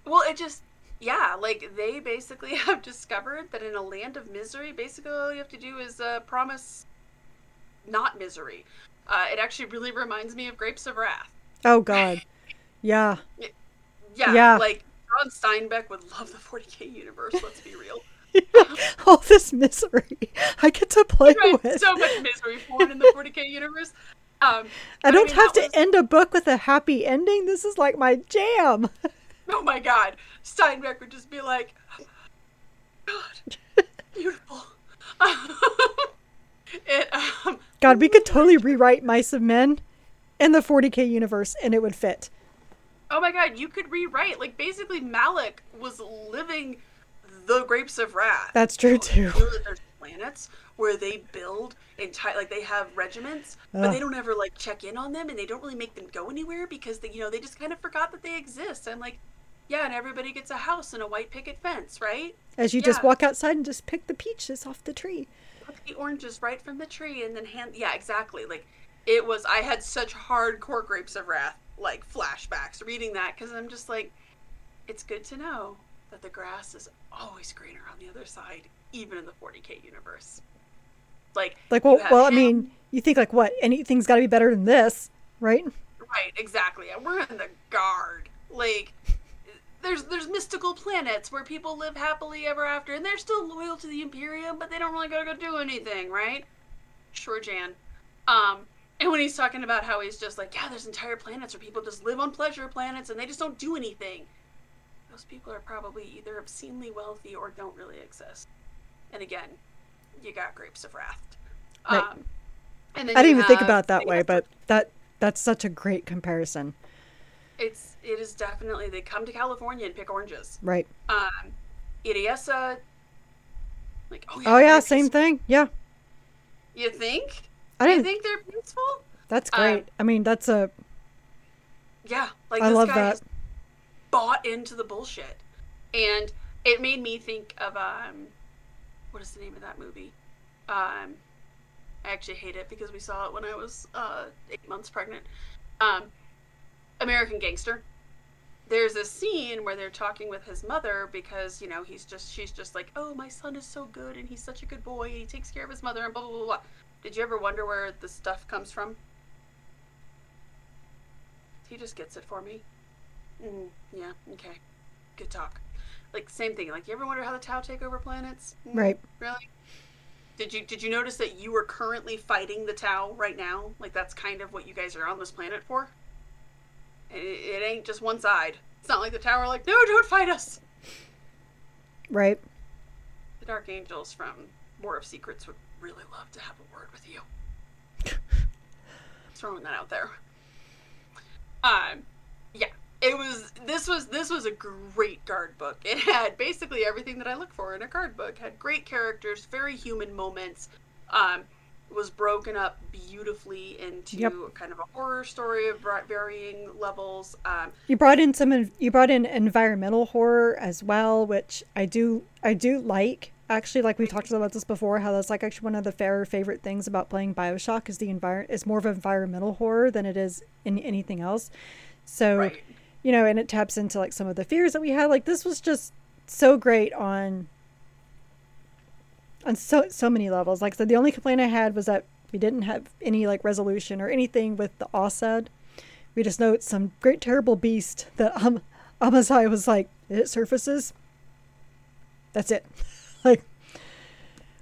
Well, it just, yeah, like they basically *laughs* have discovered that in a land of misery, basically all you have to do is uh, promise not misery. Uh, it actually really reminds me of Grapes of Wrath. Oh God. Yeah. *laughs* Yeah, Yeah. like John Steinbeck would love the 40k universe. Let's be real. *laughs* All this misery I get to play Right, with. so much misery born in the 40k *laughs* universe. Um, I don't mean, have to was- end a book with a happy ending. This is like my jam. *laughs* Oh my god, Steinbeck would just be like, God, beautiful. it, um, God, we could totally rewrite Mice of Men in the 40k universe and it would fit. Oh my god, you could rewrite. Like, basically, Malik was living the Grapes of Wrath. That's true too. You know that there's planets where they build entire, like, they have regiments, but they don't ever, like, check in on them and they don't really make them go anywhere because, they, you know, they just kind of forgot that they exist. And, like, yeah, and everybody gets a house and a white picket fence, right? As you just walk outside and just pick the peaches off the tree. Put the oranges right from the tree and then hand. Yeah, exactly. Like, it was, I had such hardcore Grapes of Wrath, like, flashbacks reading that because I'm just like, it's good to know but the grass is always greener on the other side, even in the 40k universe. Like, Like, well, well, I mean, you think like what? Anything's got to be better than this, right? Right, exactly. And We're in the guard. Like there's there's mystical planets where people live happily ever after and they're still loyal to the Imperium, but they don't really gotta go do anything, right? Sure, Jan. Um and when he's talking about how he's just like, yeah, there's entire planets where people just live on pleasure planets and they just don't do anything. Those people are probably either obscenely wealthy or don't really exist. And again, you got Grapes of Wrath. Right. Um, and then I didn't you even think about it that way, but that that's such a great comparison, It's it is definitely they come to California and pick oranges. right? Um, Iriesa, like oh yeah, Oh yeah, same peaceful. thing. Yeah, You think? I didn't. think they're peaceful? That's um, great. I mean, that's a. Yeah, like I this love guy that. has bought into the bullshit, and it made me think of um, what is the name of that movie? Um, I actually hate it because we saw it when I was uh eight months pregnant. Um, American Gangster. There's a scene where they're talking with his mother because you know he's just she's just like, oh my son is so good and he's such a good boy and he takes care of his mother and blah blah blah. blah. Did you ever wonder where the stuff comes from? He just gets it for me. Mm, yeah, okay. Good talk. Like same thing. Like you ever wonder how the Tau take over planets? Mm, Right. Really? Did you did you notice that you are currently fighting the Tau right now? Like that's kind of what you guys are on this planet for. It, it ain't just one side. It's not like the Tau are like, no, don't fight us. Right. The Dark Angels from War of Secrets would really love to have a word with you. *laughs* Throwing that out there. Um, yeah, it was. This was this was a great guard book. It had basically everything that I look for in a card book. Had great characters, very human moments. Um, was broken up beautifully into Yep. kind of a horror story of varying levels. Um, You brought in some. You brought in environmental horror as well, which I do. I do like. Actually, like we talked about this before, how that's like actually one of the fair favorite things about playing Bioshock is the environment. It's more of environmental horror than it is in anything else. So, right. You know, and it taps into like some of the fears that we had. Like this was just so great on on so so many levels. Like I said, the only complaint I had was that we didn't have any like resolution or anything with the Ossad. We just know it's some great terrible beast that um Amazai was like, it surfaces. That's it. *laughs* like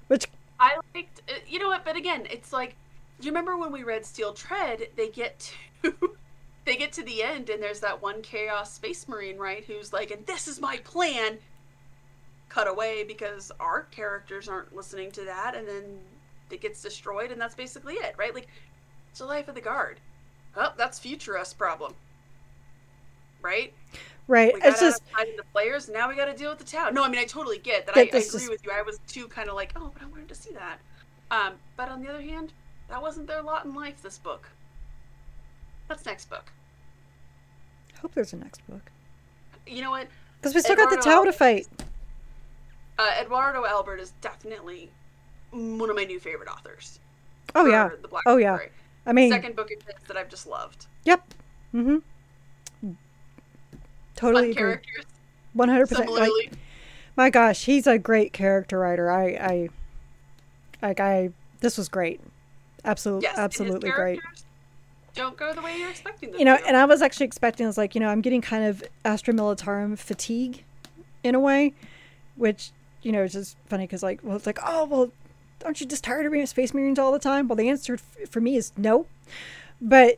which I liked, uh, you know what? But again, it's like, do you remember when we read Steel Tread? They get to, *laughs* they get to the end, and there's that one Chaos Space Marine, right? Who's like, and this is my plan. Cut away because our characters aren't listening to that, and then it gets destroyed, and that's basically it, right? Like, it's the life of the guard. Oh, that's future us problem, right? right. It's just the players, and now we got to deal with the town. No, I mean I totally get that. That I, I agree is- with you. I was too kind of like, oh, but I wanted to see that. Um, but on the other hand, that wasn't their lot in life. This book. That's next book. I hope there's a next book. You know what? Because we still got the Eduardo- Tau to fight. Uh, Edoardo Albert is definitely one of my new favorite authors. Oh yeah. The Black Oh, yeah. Library. I mean Second book of his that I've just loved. Yep. Mm-hmm. Totally Fun agree. One hundred percent. My gosh, he's a great character writer. I I like I this was great. Absolutely yes, absolutely great. Don't go the way you're expecting them You know, to. and I was actually expecting I was like, you know, I'm getting kind of Astra Militarum fatigue in a way, which, you know, is just funny because like well it's like, oh well aren't you just tired of reading Space Marines all the time? Well the answer f- for me is no. But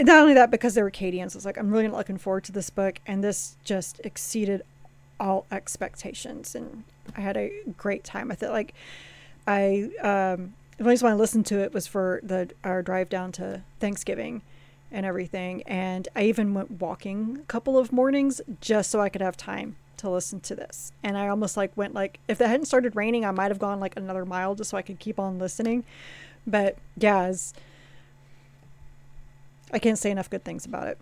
not only that, because they were Cadians, it's like I'm really not looking forward to this book, and this just exceeded all expectations, and I had a great time. I thought like I um, the only reason why I listened to it was for the our drive down to Thanksgiving and everything, and I even went walking a couple of mornings just so I could have time to listen to this. And I almost like went like if it hadn't started raining, I might have gone like another mile just so I could keep on listening. But yeah, I can't say enough good things about it.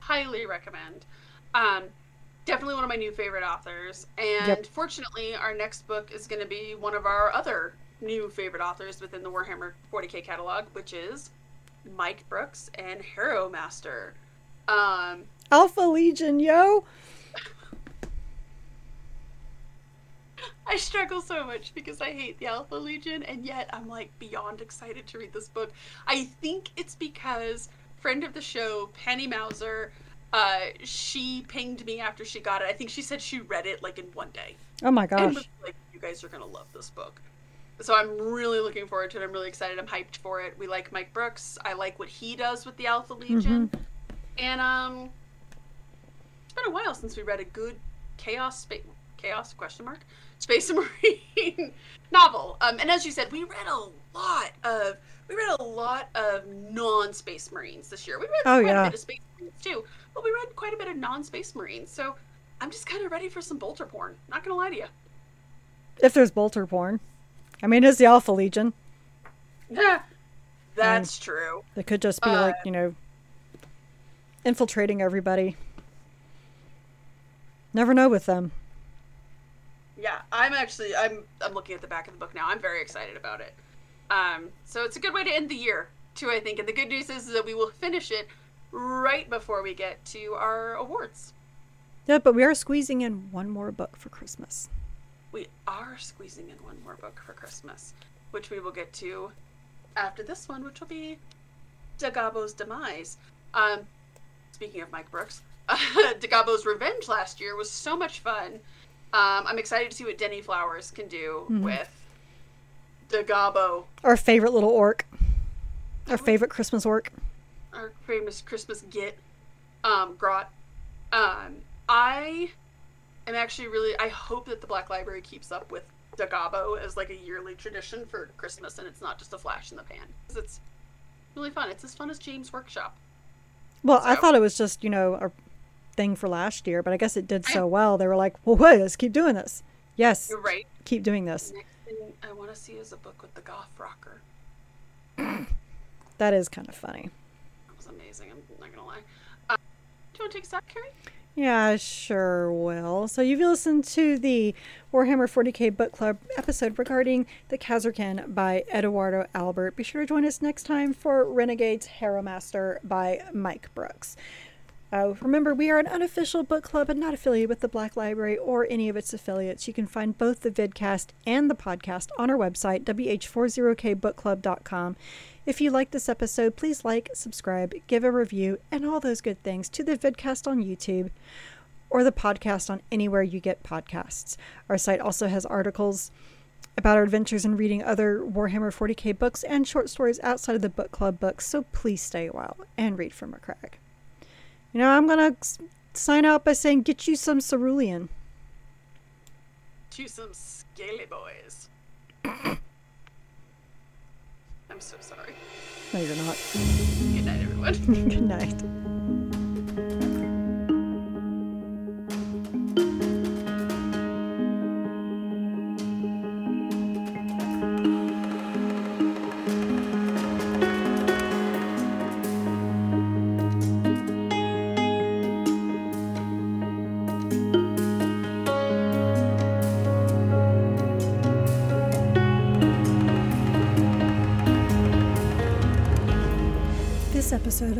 highly recommend. Um, definitely one of my new favorite authors. And Yep. fortunately, our next book is going to be one of our other new favorite authors within the Warhammer 40k catalog, which is Mike Brooks and Harrowmaster. Um, Alpha Legion, yo. I struggle so much because I hate the Alpha Legion, and yet I'm like beyond excited to read this book. I think it's because friend of the show, Penny Mauser, uh, she pinged me after she got it. I think she said she read it like in one day. Oh my gosh. was like, you guys are gonna love this book. So I'm really looking forward to it. I'm really excited. I'm hyped for it. We like Mike Brooks. I like what he does with the Alpha Legion. And um it's been a while since we read a good chaos space chaos question mark space *laughs* marine novel. Um and as you said, we read a lot of we read a lot of non-space marines this year. We read Oh, quite yeah. a bit of space marines too, but we read quite a bit of non-space marines. So I'm just kind of ready for some bolter porn. Not gonna lie to you. If there's bolter porn. I mean, it's the Alpha Legion. Yeah, that's true. It could just be Uh, like, you know, infiltrating everybody. Never know with them. Yeah, I'm actually I'm I'm looking at the back of the book now. I'm very excited about it. Um, so it's a good way to end the year too, I think. And the good news is that we will finish it right before we get to our awards. Yeah, but we are squeezing in one more book for Christmas. We are squeezing in one more book for Christmas, which we will get to after this one, which will be Da Gobbo's Demise. Um, speaking of Mike Brooks, *laughs* Da Gobbo's Revenge last year was so much fun. Um, I'm excited to see what Denny Flowers can do with Da Gobbo, Our favorite little orc. Our favorite Christmas orc. our famous Christmas git, um, Grot. Um, I am actually really. I hope that the Black Library keeps up with Da Gobbo as like a yearly tradition for Christmas, and it's not just a flash in the pan. it's really fun. It's as fun as Games Workshop. Well, I thought it was just, you know, a thing for last year, but I guess it did I- so well. They were like, well, wait, let's keep doing this. Yes, You're right. keep doing this. Next thing I want to see is a book with the goth rocker. That is kind of funny. That was amazing. I'm not gonna lie. Uh, do you want to take a step, Carrie? Yeah, sure will. So you've listened to the Warhammer 40k Book Club episode regarding the Kasrkin by Edoardo Albert. Be sure to join us next time for Renegades Harrowmaster by Mike Brooks. Uh, remember, we are an unofficial book club and not affiliated with the Black Library or any of its affiliates. You can find both the vidcast and the podcast on our website, wh40kbookclub.com. If you like this episode, please like, subscribe, give a review, and all those good things to the vidcast on YouTube or the podcast on anywhere you get podcasts. Our site also has articles about our adventures in reading other Warhammer 40k books and short stories outside of the book club books, so please stay a while and read from a crag. You know, I'm going to sign out by saying get you some cerulean. To some scaly boys. *coughs* I'm so sorry. No, you're not. Good night, everyone. *laughs* Good night.